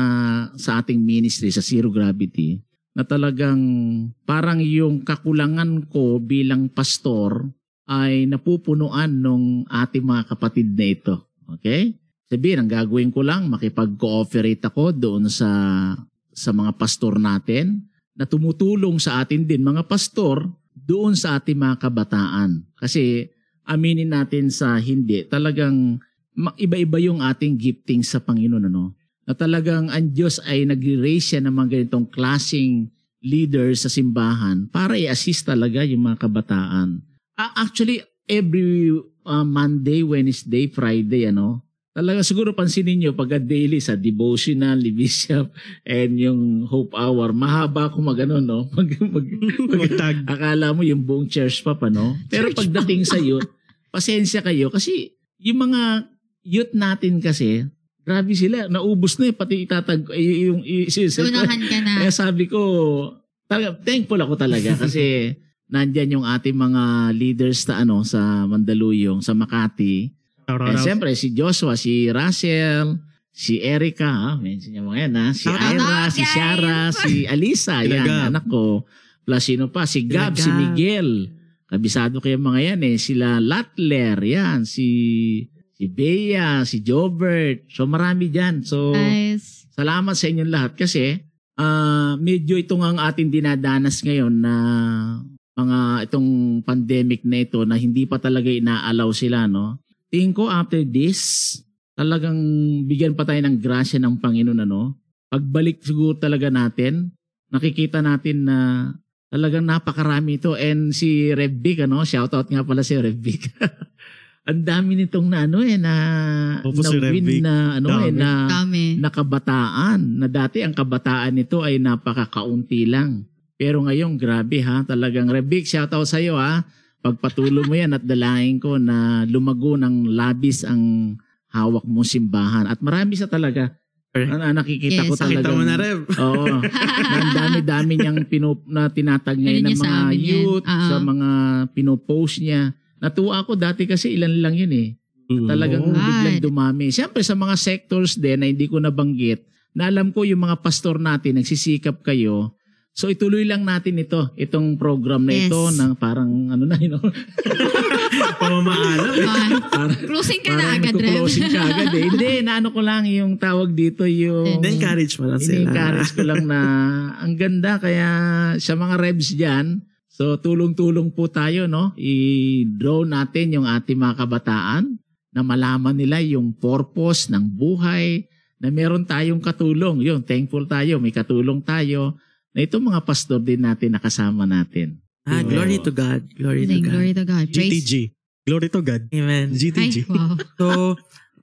Speaker 3: sa ating ministry, sa Zero Gravity, na talagang parang yung kakulangan ko bilang pastor ay napupunuan nung ating mga kapatid na ito. Okay? Sabihin, ang gagawin ko lang, makipag-cooperate ako doon sa sa mga pastor natin na tumutulong sa atin din, mga pastor, doon sa ating mga kabataan. Kasi aminin natin sa hindi, talagang iba-iba yung ating gifting sa Panginoon. Ano? Na talagang ang Diyos ay nag-raise siya ng mga ganitong klaseng leaders sa simbahan para i-assist talaga yung mga kabataan. Ah, actually, every uh, Monday, Wednesday, Friday, ano, talaga siguro pansinin nyo pagka daily sa devotional <laughs> Bishop and yung Hope Hour, mahaba ako mag ano, no? <laughs> Mag, mag, mag, <laughs>
Speaker 1: Magtag.
Speaker 3: akala mo yung buong church pa pa, no? Pero pagdating sa youth, pasensya kayo kasi yung mga youth natin kasi, grabe sila, naubos na eh, pati itatag, y- yung, y- y-
Speaker 4: Unahan ka na. <laughs>
Speaker 3: kaya sabi ko, talaga, thankful ako talaga <laughs> kasi nandyan yung ating mga leaders sa ano sa Mandaluyong, sa Makati. And
Speaker 1: out.
Speaker 3: siyempre si Joshua, si Russell, si Erica, ha? mention niya mga yan, ha? si
Speaker 2: out,
Speaker 3: Ira, si! Shara, si Alisa, yan,
Speaker 1: Gab.
Speaker 3: anak ko. Plus sino pa, si Gab, si. Miguel. Kabisado kayo mga yan eh. Sila Latler, yan, si si Bea, si Jobert. So marami dyan. So
Speaker 4: Guys.
Speaker 3: salamat sa inyong lahat kasi ah medyo ito nga ang ating dinadanas ngayon na mga itong pandemic na ito na hindi pa talaga inaalaw sila no. Tingin ko after this talagang bigyan pa tayo ng grasya ng Panginoon ano. Pagbalik siguro talaga natin, nakikita natin na talagang napakarami ito and si Rev Vic, ano, shoutout nga pala si Rev Vic. <laughs> ang dami nitong na ano eh na
Speaker 1: Opo,
Speaker 3: na
Speaker 1: si
Speaker 3: win na ano eh
Speaker 1: Dami.
Speaker 3: na
Speaker 4: Dami.
Speaker 3: na kabataan na dati ang kabataan nito ay napakakaunti lang. Pero ngayon, grabe ha, talagang Rebik, shoutout sa iyo ha. Pagpatuloy mo yan at dalahin ko na lumago ng labis ang hawak mong simbahan. At marami sa talaga. Na, nakikita
Speaker 4: Yes.
Speaker 3: ko
Speaker 2: Nakita
Speaker 3: talaga.
Speaker 2: mo na, Rev.
Speaker 3: Oo. ang dami-dami niyang pinup, na tinatag ngayon
Speaker 4: Ganun
Speaker 3: ng
Speaker 4: niya sa
Speaker 3: mga
Speaker 4: amin yan.
Speaker 3: youth,
Speaker 4: Oo.
Speaker 3: sa mga pinopost niya. Natuwa ako dati kasi ilan lang yun eh.
Speaker 1: Mm.
Speaker 3: Talagang
Speaker 4: Oh.
Speaker 3: biglang dumami. Siyempre sa mga sectors din na hindi ko nabanggit, na alam ko yung mga pastor natin, nagsisikap kayo. So ituloy lang natin ito, itong program na
Speaker 4: Yes.
Speaker 3: ito na parang ano na, you know, <laughs>
Speaker 2: Pamamaalam.
Speaker 4: Closing ka na agad, Rev.
Speaker 3: magko-closing ka agad eh. Hindi, <laughs> naano ko lang yung tawag dito yung...
Speaker 2: Na-encourage mo lang sila.
Speaker 3: Ini-encourage ko lang na ang ganda kaya sa mga revs dyan, so tulong-tulong po tayo no, i-draw natin yung ating mga kabataan na malaman nila yung purpose ng buhay, na meron tayong katulong. Yun, thankful tayo, may katulong tayo na itong mga pastor din natin nakasama natin.
Speaker 2: Ah, glory to God. Glory to God.
Speaker 4: glory to God. Praise.
Speaker 1: GTG. Glory to God.
Speaker 2: Amen.
Speaker 4: Ay,
Speaker 1: GTG.
Speaker 4: wow. <laughs>
Speaker 2: So,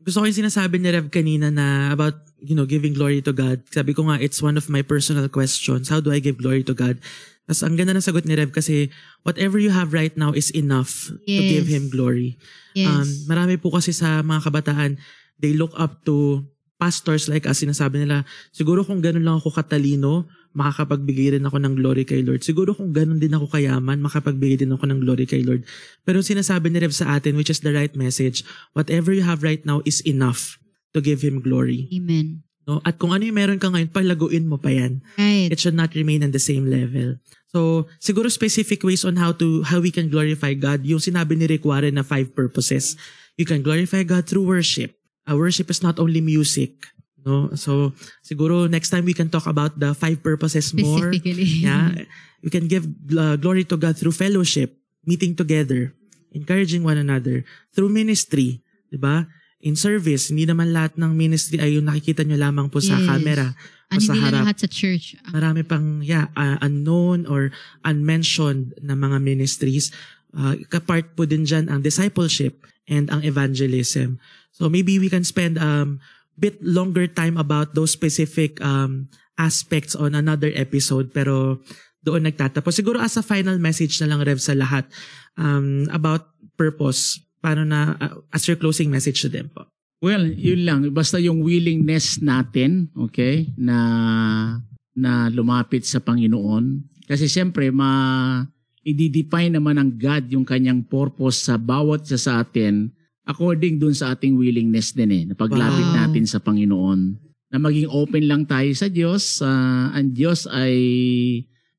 Speaker 2: gusto ko yung sinasabi ni Rev kanina na about, you know, giving glory to God. Sabi ko nga, it's one of my personal questions. How do I give glory to God? Tapos ang ganda ng sagot ni Rev kasi whatever you have right now is enough to
Speaker 4: Yes.
Speaker 2: give Him glory.
Speaker 4: Yes.
Speaker 2: Um, marami po kasi sa mga kabataan, they look up to pastors like us. Sinasabi nila, siguro kung ganun lang ako katalino, makakapagbigay rin ako ng glory kay Lord. Siguro kung ganun din ako kayaman, makapagbigay din ako ng glory kay Lord. Pero sinasabi ni Rev sa atin, which is the right message, whatever you have right now is enough to give Him glory.
Speaker 4: Amen.
Speaker 2: No? At kung ano yung meron ka ngayon, palaguin mo pa yan
Speaker 4: Right.
Speaker 2: it should not remain on the same level. So, siguro specific ways on how to how we can glorify God. Yung sinabi ni Rick Warren na five purposes. You can glorify God through worship. Uh, worship is not only music. No? So, siguro next time we can talk about the five purposes more. <laughs> Yeah. You can give uh, glory to God through fellowship, meeting together, encouraging one another, through ministry, 'di ba? In service, hindi naman lahat ng ministry ay yung nakikita nyo lamang po sa
Speaker 4: Yes.
Speaker 2: camera
Speaker 4: Ano
Speaker 2: sa
Speaker 4: hindi
Speaker 2: harap.
Speaker 4: lahat sa church.
Speaker 2: Marami pang yeah, uh, unknown or unmentioned na mga ministries. Uh, kapart po din dyan ang discipleship and ang evangelism. So maybe we can spend um bit longer time about those specific um aspects on another episode pero doon nagtatapos. Siguro as a final message na lang Rev sa lahat um, about purpose. Paano na uh, as your closing message to them po?
Speaker 3: Well, yun lang. Basta yung willingness natin, okay, na na lumapit sa Panginoon. Kasi siyempre, ma i-define naman ng God yung kanyang purpose sa bawat isa sa atin according dun sa ating willingness din eh, na paglapit
Speaker 4: Wow.
Speaker 3: natin sa Panginoon. Na maging open lang tayo sa Diyos. ah, ang Diyos ay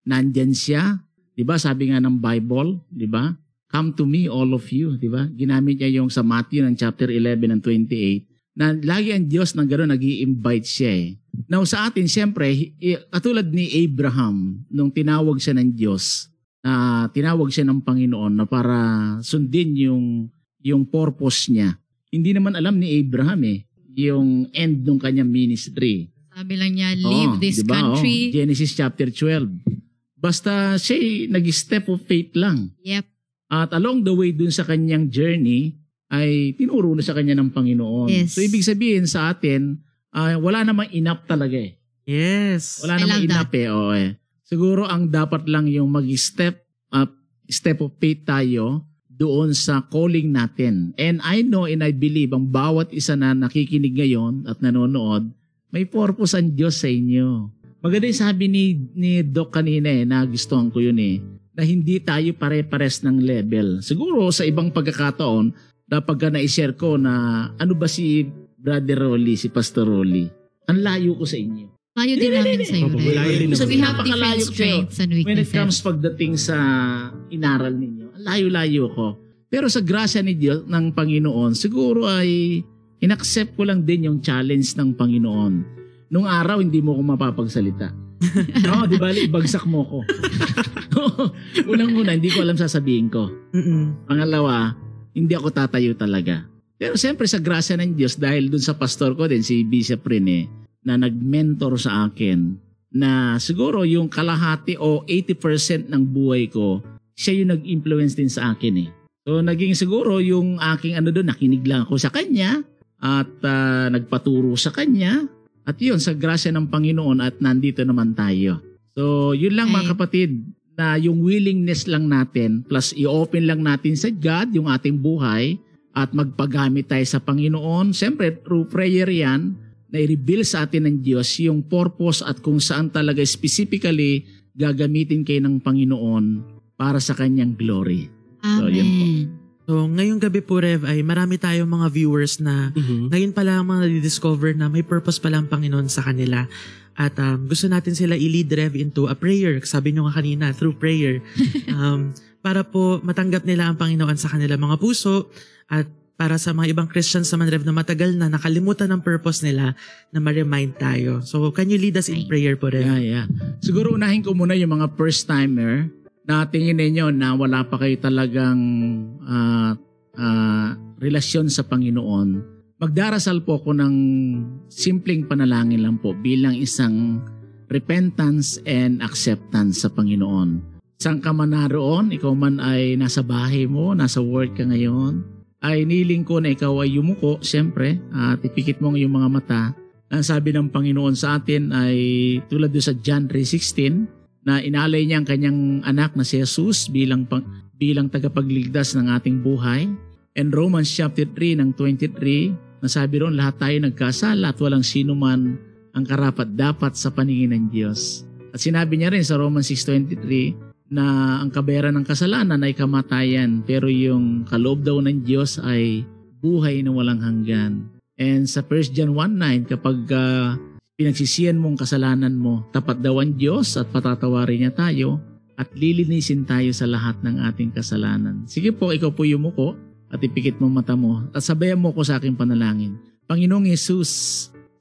Speaker 3: nandyan siya. 'Di ba Sabi nga ng Bible, 'di ba? Come to me, all of you, di ba? Ginamit niya yung sa Matthew ng chapter 11 and 28 na lagi ang Diyos ng gano'n nag invite siya eh. Now sa atin, siyempre, katulad ni Abraham, nung tinawag siya ng Diyos, na tinawag siya ng Panginoon na para sundin yung, yung purpose niya. Hindi naman alam ni Abraham eh, yung end ng kanyang ministry.
Speaker 4: Sabi lang niya,
Speaker 3: Oo,
Speaker 4: leave this
Speaker 3: di ba? Oo,
Speaker 4: country.
Speaker 3: Genesis chapter 12. Basta siya nag-step of faith lang.
Speaker 4: Yep.
Speaker 3: At along the way dun sa kanyang journey, ay tinuro na sa kanya ng Panginoon.
Speaker 4: Yes.
Speaker 3: So ibig sabihin sa atin, ah, wala namang enough talaga eh.
Speaker 2: Yes.
Speaker 3: Wala
Speaker 4: I
Speaker 3: namang
Speaker 4: love that.
Speaker 3: enough eh. Oo, eh. Siguro ang dapat lang yung mag-step up, step of faith tayo doon sa calling natin. And I know and I believe ang bawat isa na nakikinig ngayon at nanonood, may purpose ang Diyos sa inyo. Maganda yung sabi ni, ni Doc kanina eh, nagustuhan ko yun eh, na hindi tayo pare-pares ng level. Siguro sa ibang pagkakataon, na pagka na-share ko na ano ba si Brother Rolly, si Pastor Rolly. Ang layo ko sa inyo.
Speaker 4: Layo din namin
Speaker 1: layo din
Speaker 4: So we have different strengths and
Speaker 3: When it
Speaker 4: weaknesses.
Speaker 3: comes pagdating sa inaral ninyo, ang layo-layo ko. Pero sa grasya ni Diyos, ng Panginoon, siguro ay inaccept ko lang din yung challenge ng Panginoon. Nung araw, hindi mo ko mapapagsalita. <laughs> no, di ba? Ibagsak mo ko. <laughs> <laughs> Unang-una, hindi ko alam sasabihin ko.
Speaker 2: Mm-mm.
Speaker 3: Pangalawa, hindi ako tatayo talaga. Pero siyempre sa grasya ng Diyos, dahil dun sa pastor ko din, si Bishop Rene, na nag-mentor sa akin, na siguro yung kalahati o 80% ng buhay ko, siya yung nag-influence din sa akin eh. So naging siguro yung aking ano doon, nakinig lang ako sa kanya at ah, nagpaturo sa kanya. At yun, sa grasya ng Panginoon at nandito naman tayo. So yun lang mga
Speaker 4: Ay.
Speaker 3: kapatid, na yung willingness lang natin plus i-open lang natin sa God yung ating buhay at magpagamit tayo sa Panginoon. Siyempre, through prayer yan, na i-reveal sa atin ng Diyos yung purpose at kung saan talaga specifically gagamitin kayo ng Panginoon para sa kanyang glory. So, yun po.
Speaker 4: Amen.
Speaker 2: So, ngayong gabi po, Rev, ay marami tayong mga viewers na
Speaker 1: Mhm.
Speaker 2: ngayon pa lang mga discover na may purpose pa lang Panginoon sa kanila. At um, gusto natin sila i-lead Rev into a prayer. Sabi nyo nga kanina, through prayer. <laughs> Um, para po matanggap nila ang Panginoon sa kanilang mga puso at para sa mga ibang Christians naman, Rev, na matagal na nakalimutan ng purpose nila na ma-remind tayo. So, can you lead us in
Speaker 4: Ay.
Speaker 2: prayer po, Rev?
Speaker 3: Yeah, yeah. Siguro unahin ko muna yung mga first-timer na tingin ninyo na wala pa kayo talagang ah, ah, relasyon sa Panginoon. Magdarasal po ako ng simpleng panalangin lang po bilang isang repentance and acceptance sa Panginoon. Saan ka man naroon, ikaw man ay nasa bahay mo, nasa work ka ngayon, ay niling ko na ikaw ay yumuko, siyempre, at ipikit mo ang iyong mga mata ang sabi ng Panginoon sa atin ay tulad doon sa John 3.16 na inalay niya ang kanyang anak na si Jesus bilang, pang, bilang tagapagligtas ng ating buhay. And Romans chapter 3 ng 23 na sabi roon lahat tayo nagkasala at walang sino man ang karapat dapat sa paningin ng Diyos. At sinabi niya rin sa Romans 6.23 na ang kabayaran ng kasalanan ay kamatayan pero yung kaloob daw ng Diyos ay buhay na walang hanggan. And sa 1 John 1.9, kapag ah, pinagsisiyan mo ang kasalanan mo, tapat daw ang Diyos at patatawarin niya tayo at lilinisin tayo sa lahat ng ating kasalanan. Sige po, ikaw po yumuko at ipikit mo mata mo at sabayan mo ko sa aking panalangin. Panginoong Yesus,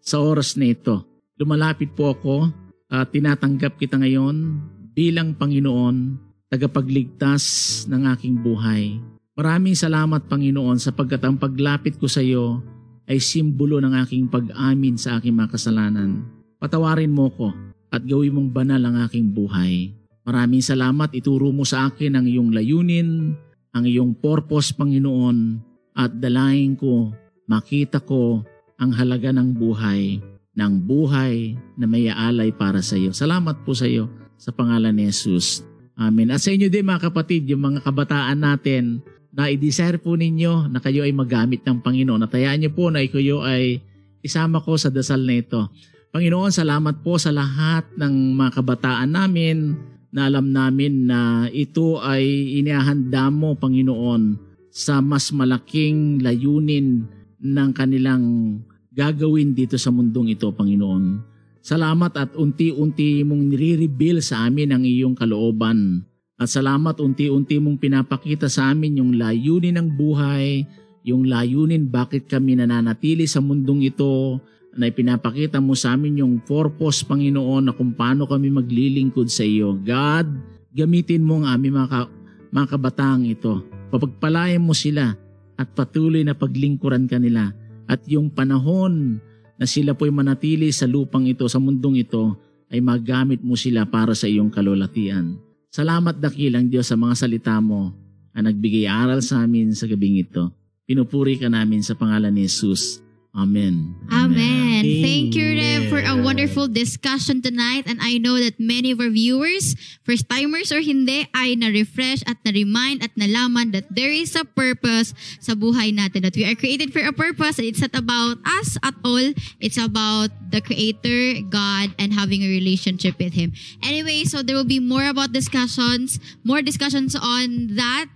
Speaker 3: sa oras na ito, lumalapit po ako at tinatanggap kita ngayon bilang Panginoon, tagapagligtas ng aking buhay. Maraming salamat Panginoon sapagkat ang paglapit ko sa iyo ay simbolo ng aking pag-amin sa aking mga kasalanan. Patawarin mo ko at gawin mong banal ang aking buhay. Maraming salamat ituro mo sa akin ang iyong layunin, ang iyong purpose Panginoon at dalahin ko, makita ko ang halaga ng buhay, ng buhay na may aalay para sa iyo. Salamat po sa iyo sa pangalan ni Jesus. Amen. At sa inyo din mga kapatid, yung mga kabataan natin na i-desire po ninyo na kayo ay magamit ng Panginoon. At hayaan niyo po na kayo ay isama ko sa dasal na ito. Panginoon, salamat po sa lahat ng mga kabataan namin na alam namin na ito ay inihahanda mo, Panginoon, sa mas malaking layunin ng kanilang gagawin dito sa mundong ito, Panginoon. Salamat at unti-unti mong nire-reveal sa amin ang iyong kalooban. At salamat unti-unti mong pinapakita sa amin yung layunin ng buhay, yung layunin bakit kami nananatili sa mundong ito, na ipinapakita mo sa amin yung purpose, Panginoon, na kung paano kami maglilingkod sa iyo. God, gamitin mo ang aming mga, ka- mga kabataang ito. Papagpalayan mo sila at patuloy na paglingkuran kanila. At yung panahon na sila po'y manatili sa lupang ito, sa mundong ito, ay magamit mo sila para sa iyong kalulatian. Salamat dakilang Diyos sa mga salita mo na nagbigay aral sa amin sa gabing ito. Pinupuri ka namin sa pangalan ni Jesus. Amen.
Speaker 4: Amen. Thank you, Rev, for a
Speaker 1: Amen.
Speaker 4: wonderful discussion tonight. And I know that many of our viewers, first timers or hindi, ay na-refresh at na-remind at nalaman that there is a purpose sa buhay natin. That we are created for a purpose. And it's not about us at all. It's about the Creator, God, and having a relationship with Him. Anyway, so there will be more about discussions, more discussions on that.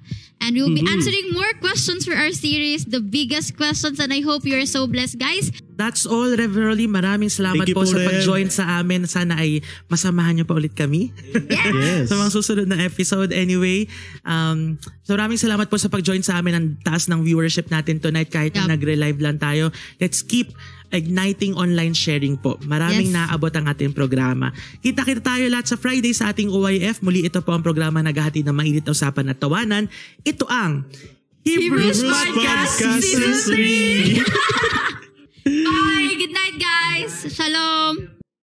Speaker 4: And we'll be
Speaker 1: Mhm.
Speaker 4: answering more questions for our series, the biggest questions. And I hope you're so blessed, guys.
Speaker 2: That's all, Reverend Rolly. Maraming salamat
Speaker 1: Thank you
Speaker 2: po,
Speaker 1: po
Speaker 2: sa pag-join sa amin. Sana ay masamahan niyo pa ulit kami <laughs>
Speaker 1: Yes.
Speaker 2: sa mga susunod na episode. Anyway, um, so maraming salamat po sa pag-join sa amin. Ang taas ng viewership natin tonight kahit na
Speaker 4: Yup.
Speaker 2: nagre-live lang tayo. Let's keep igniting online sharing po. Maraming
Speaker 4: Yes.
Speaker 2: naabot ang ating programa. Kita-kita tayo lahat sa Friday sa ating OYF. Muli ito po ang programa na naghahati ng mainit na usapan at tawanan. Ito ang Hebrews,
Speaker 4: Hebrews
Speaker 2: Podcast,
Speaker 1: Podcast Season
Speaker 2: 3! <laughs>
Speaker 4: Bye. Good night, guys. Shalom.